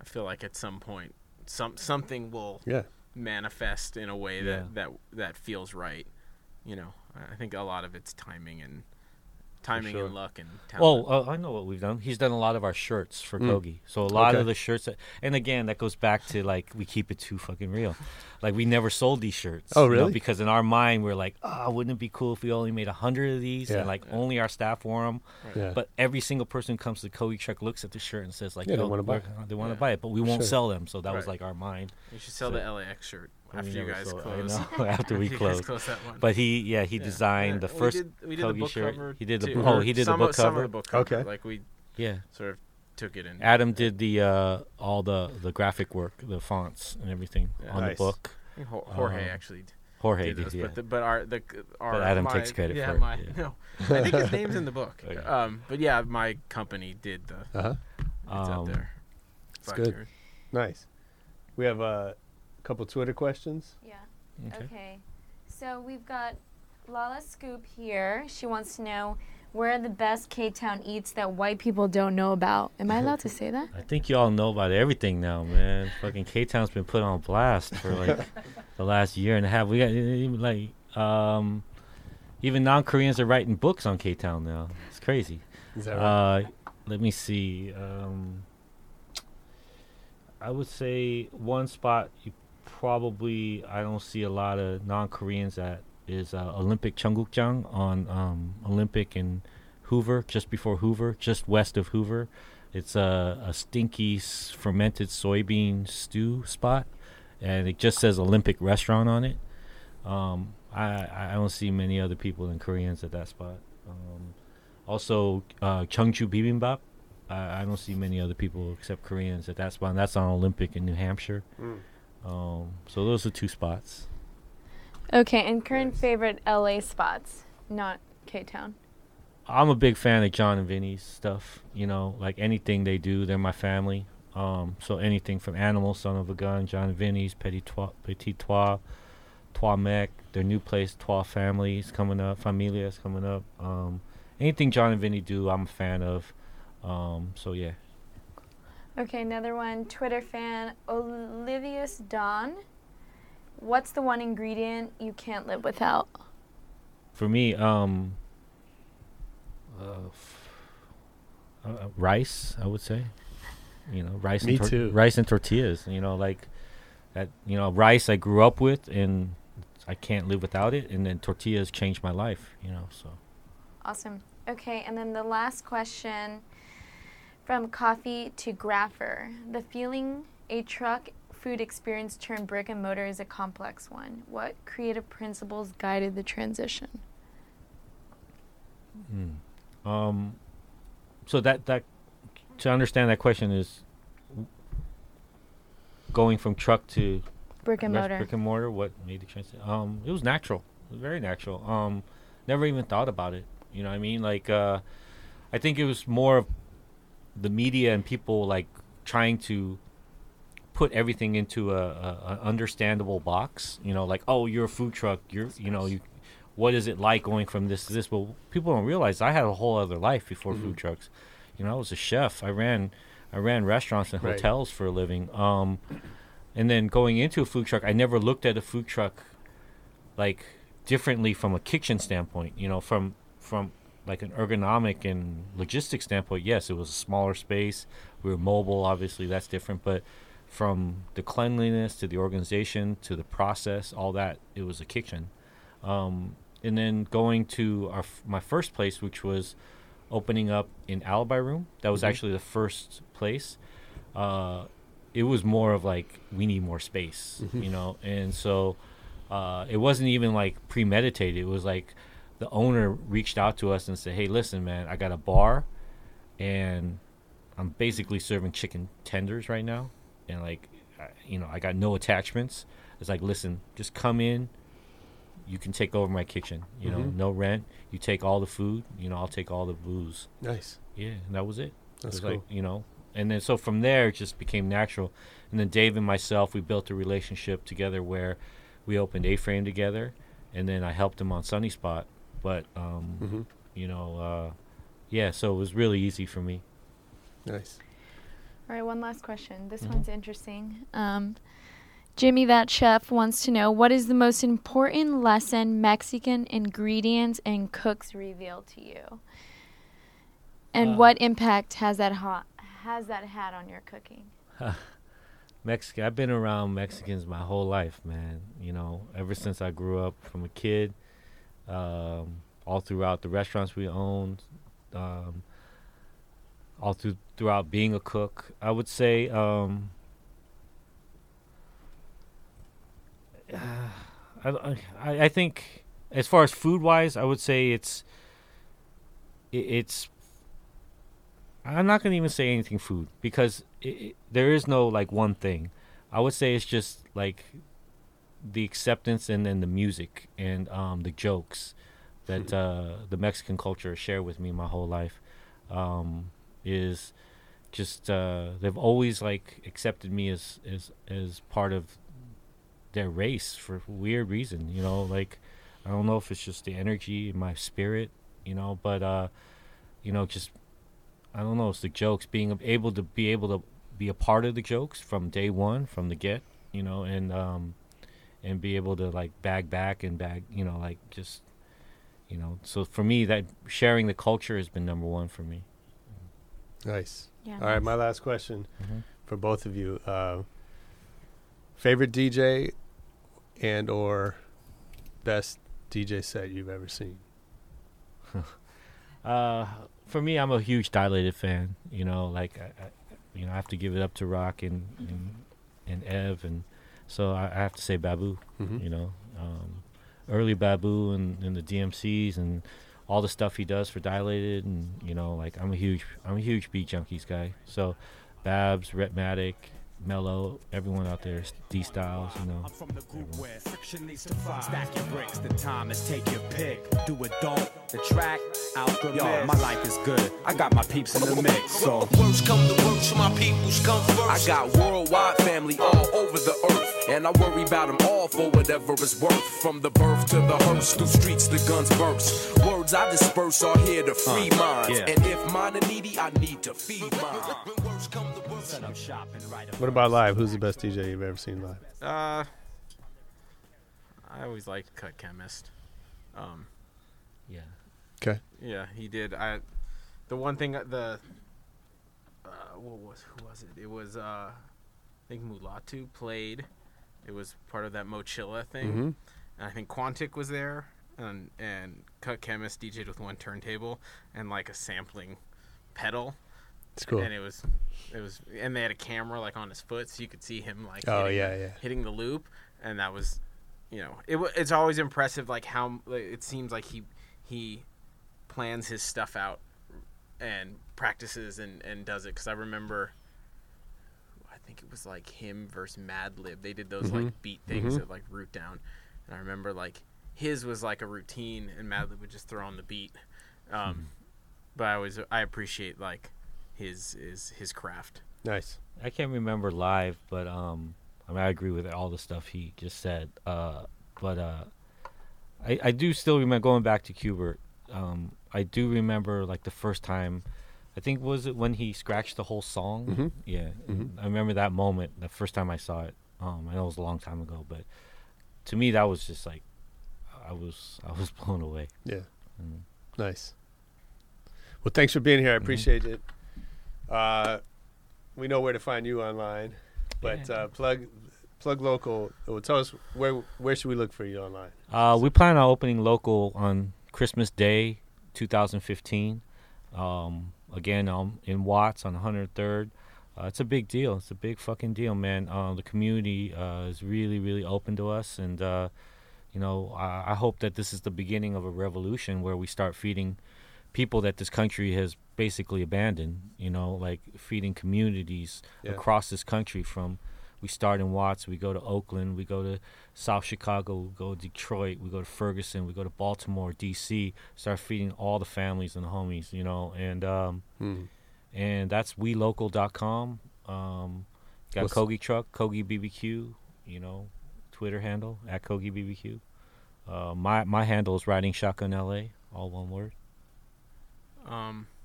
I feel like at some point, some something will Yeah. manifest in a way Yeah. that that that feels right. You know, I I think a lot of it's timing and timing sure. and luck and Well, talent. uh, I know what we've done. He's done a lot of our shirts for Mm. Kogi. So a lot Okay. of the shirts, that, and again, that goes back to like we keep it too fucking real. Like we never sold these shirts. Oh, you know, really? because in our mind, we're like, oh, wouldn't it be cool if we only made a hundred of these Yeah. and like only our staff wore them? Yeah. But every single person who comes to the Kogi truck looks at the shirt and says like, Yeah, they "Yo, wanna buy it." They want to Yeah. buy it, but we won't Sure. sell them. So that was like our mind. you should sell so- the LAX shirt We after you guys sold- I close. know, after we You guys close. close that one. But he, yeah, he Yeah. designed Yeah, the we first did- we did the Kogi book shirt. cover He did the too. oh, he did some the book of, some of cover. the book cover. Okay. Like we Yeah. sort of took it in. Adam did the uh, all the the graphic work, the fonts and everything Yeah. on Nice. the book. I think Ho- Jorge Uh, actually Jorge did did, those, yeah. but the, but our the our But Adam my- takes credit yeah, for it, my, yeah. No, I think his name's in the book. Okay. Um, but yeah, my company did the. Uh huh. It's Um, up there. It's good. Nice. We have uh, a couple Twitter questions. Yeah. Okay. Okay. So we've got Lala Scoop here. She wants to know Where are the best K Town eats that white people don't know about? Am I allowed to say that? I think you all know about everything now, man. Fucking K Town's been put on blast for like the last year and a half. We got even like um, even non Koreans are writing books on K Town now. It's crazy. Is that right? Uh, let me see. Um, I would say one spot you probably I don't see a lot of non Koreans at is uh, Olympic Cheonggukjang on um, Olympic and Hoover, just before Hoover, just west of Hoover. It's a, a stinky s- fermented soybean stew spot, and it just says Olympic Restaurant on it. Um, I I don't see many other people than Koreans at that spot. Um, also, uh, Cheongju Bibimbap. I, I don't see many other people except Koreans at that spot. And that's on Olympic in New Hampshire. Mm. Um, so those are two spots. Okay, and current favorite LA spots, not K Town. I'm a big fan of John and Vinny's stuff. You know, like anything they do, they're my family. Um, so anything from Animal, Son of a Gun, John and Vinny's, Petit Trois, Petit Trois, Trois Mec, their new place, Trois Family is coming up, Familia is coming up. Um, anything John and Vinny do, I'm a fan of. Um, so yeah. Okay, another one. Twitter fan Olivius Don. What's the one ingredient you can't live without? For me, um, uh, f- uh, uh, rice, I would say. You know, rice. Me and tor- too. Rice and tortillas. You know, like that. You know, rice I grew up with, and I can't live without it. And then tortillas changed my life. You know, so Awesome. Okay, and then the last question from coffee to grapher. The feeling a truck food experience turned brick and mortar is a complex one. What creative principles guided the transition? Mm. Um, so that that to understand that question is going from truck to Brick and mortar. Brick and mortar. What made the transition? Um, it was natural. It was very natural. Um, never even thought about it. You know what I mean? Like, uh, I think it was more of the media and people like trying to put everything into a, a, a understandable box. You know, like, oh, you're a food truck. You're, you know, you. What is it like going from this to this? Well, people don't realize I had a whole other life before food trucks. You know, I was a chef. I ran, I ran restaurants and Right. hotels for a living. Um, and then going into a food truck, I never looked at a food truck like differently from a kitchen standpoint. You know, from from like an ergonomic and logistic standpoint, yes, it was a smaller space. We were mobile, obviously, that's different. But from the cleanliness to the organization to the process, all that, it was a kitchen. Um, and then going to our f- my first place, which was opening up in Alibi Room. That was Mhm. actually the first place. Uh, it was more of like we need more space, Mhm. you know, and so uh, it wasn't even like premeditated. It was like the owner reached out to us and said, "Hey, listen, man, I got a bar, and I'm basically serving chicken tenders right now, and like, I, you know, I got no attachments. It's like, listen, just come in. You can take over my kitchen. You know, Mhm. no rent. You take all the food. You know, I'll take all the booze. Nice. Yeah, and that was it. That's it was like, cool. you know, and then so from there it just became natural. And then Dave and myself, we built a relationship together where we opened A Frame together, and then I helped him on Sunny Spot. But um, Mhm. you know, uh, yeah, so it was really easy for me. Nice. All right, one last question. This Mhm. one's interesting. Um, Jimmy, that chef, wants to know what is the most important lesson Mexican ingredients and cooks reveal to you, and Uh, what impact has that ha- has that had on your cooking? Mexican. I've been around Mexicans my whole life, man. You know, ever since I grew up from a kid, um, all throughout the restaurants we owned, um, all through throughout being a cook. I would say, um, I, I I think as far as food wise, I would say it's it, it's I'm not gonna even say anything food because it, it, there is no like one thing. I would say it's just like the acceptance and then the music and um, the jokes that uh, the Mexican culture shared with me my whole life um, is just uh, they've always like accepted me as as as part of their race for weird reason. You know, like I don't know if it's just the energy in my spirit you know. But uh, you know, just I don't know. It's the jokes being able to be able to be a part of the jokes from day one, from the get, you know, and um, and be able to like bag back and bag, you know, like just you know. So for me, that sharing the culture has been number one for me. Nice. Yeah. All right, my last question Mhm. for both of you. Uh, favorite DJ and or best DJ set you've ever seen? Uh, for me, I'm a huge dilated fan. You know, like I, I, you know, I have to give it up to Rock and and, and Ev, and so I, I have to say Babu. Mhm. You know, um, early Babu and, and the DMCs and all the stuff he does for Dilated, and you know, like I'm a huge I'm a huge beat junkies guy. So, Babs, Rhettmatic, Mellow, everyone out there, D Styles, you know. from the group where friction needs to fly. Stack your bricks, the time is take your pick. Do it, don't. The track, out Yo, my life is good. I got my peeps in the mix, so. Worst come to worst, my peoples come first. I got worldwide family all over the earth, and I worry about them all for whatever it's worth. From the birth to the hearse, through streets the guns burst. Words I disperse are here to free Uh, minds, yeah. and if mine are needy, I need to feed mine. When worst come to worst, Set up shop and write a What about live? Who's the best DJ you've ever seen live? Uh, I always liked Cut Chemist. Um, Yeah. Okay. yeah, he did. I, the one thing the, uh, what was who was it? It was uh, I think Mulatu played. It was part of that Mochilla thing, Mhm. and I think Quantic was there, and and Cut Chemist DJ'd with one turntable and like a sampling pedal. It's cool. And it was, it was, and they had a camera like on his foot, so you could see him like. Oh, hitting- yeah, yeah. Hitting the loop, and that was, you know, it. It's always impressive, like how like, it seems like he he plans his stuff out and practices and and does it. Because I remember, think it was like him versus Madlib. They did those Mhm. like beat things Mhm. at like Root Down, and I remember like his was like a routine, and Madlib would just throw on the beat. Um, But I always I appreciate like his his his craft. Nice. I can't remember live, but um, I mean, I agree with all the stuff he just said. Uh, but uh, I I do still remember going back to Qbert. Um, I do remember like the first time. I think was it when he scratched the whole song. Mhm. Yeah, Mhm. I remember that moment. The first time I saw it. Um, I know it was a long time ago, but to me that was just like I was I was blown away. Yeah. Mm. Nice. Well, thanks for being here. I Mm-hmm. appreciate it. Uh, we know where to find you online, but Yeah. uh, plug plug LocoL. Well, tell us where where should we look for you online? Uh, we plan on opening LocoL on Christmas Day, 2015. Um, again, um, in Watts on 103rd. Uh, it's a big deal. It's a big fucking deal, man. Uh, the community uh, is really, really open to us, and uh, you know, I, I hope that this is the beginning of a revolution where we start feeding people that this country has basically abandoned. You know, like feeding communities Yeah. across this country. From we start in Watts, we go to Oakland, we go to South Chicago, we go to Detroit, we go to Ferguson, we go to Baltimore, D.C. Start feeding all the families and the homies. You know, and um, Hmm. and that's welocol.com. Um, got What's- Kogi Truck, Kogi BBQ. You know, Twitter handle at Kogi BBQ. Uh, my my handle is Riding Shotgun LA, all one word. Um, there's a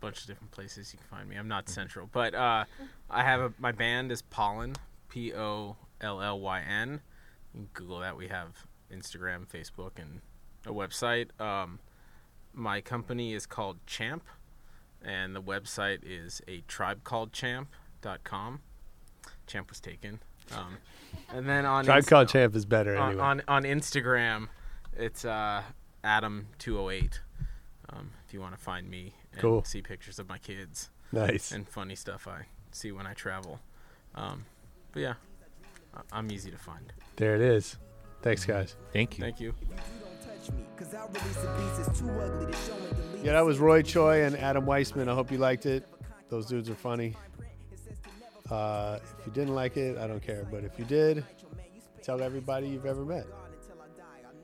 bunch of different places you can find me. I'm not central, but uh, I have a my band is Pollyn, P O L L Y N. You can Google that. We have Instagram, Facebook, and a website. Um, my company is called Champ, and the website is a tribe called champ.com. Champ was taken. Um, and then on Tribe Inst- Called Champ is better on, anyway. on on Instagram, it's uh, Adam208. Um, if you want to find me Cool. see pictures of my kids. Nice. And funny stuff I see when I travel. Um, but yeah, I- I'm easy to find. There it is. Thanks, guys. Thank you. Thank you. Yeah, that was Roy Choi and Adam Weissman. I hope you liked it. Those dudes are funny. Uh, if you didn't like it, I don't care. But if you did, tell everybody you've ever met.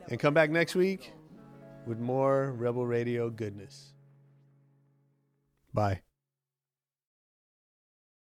And come back next week with more Rebel Radio goodness. Bye.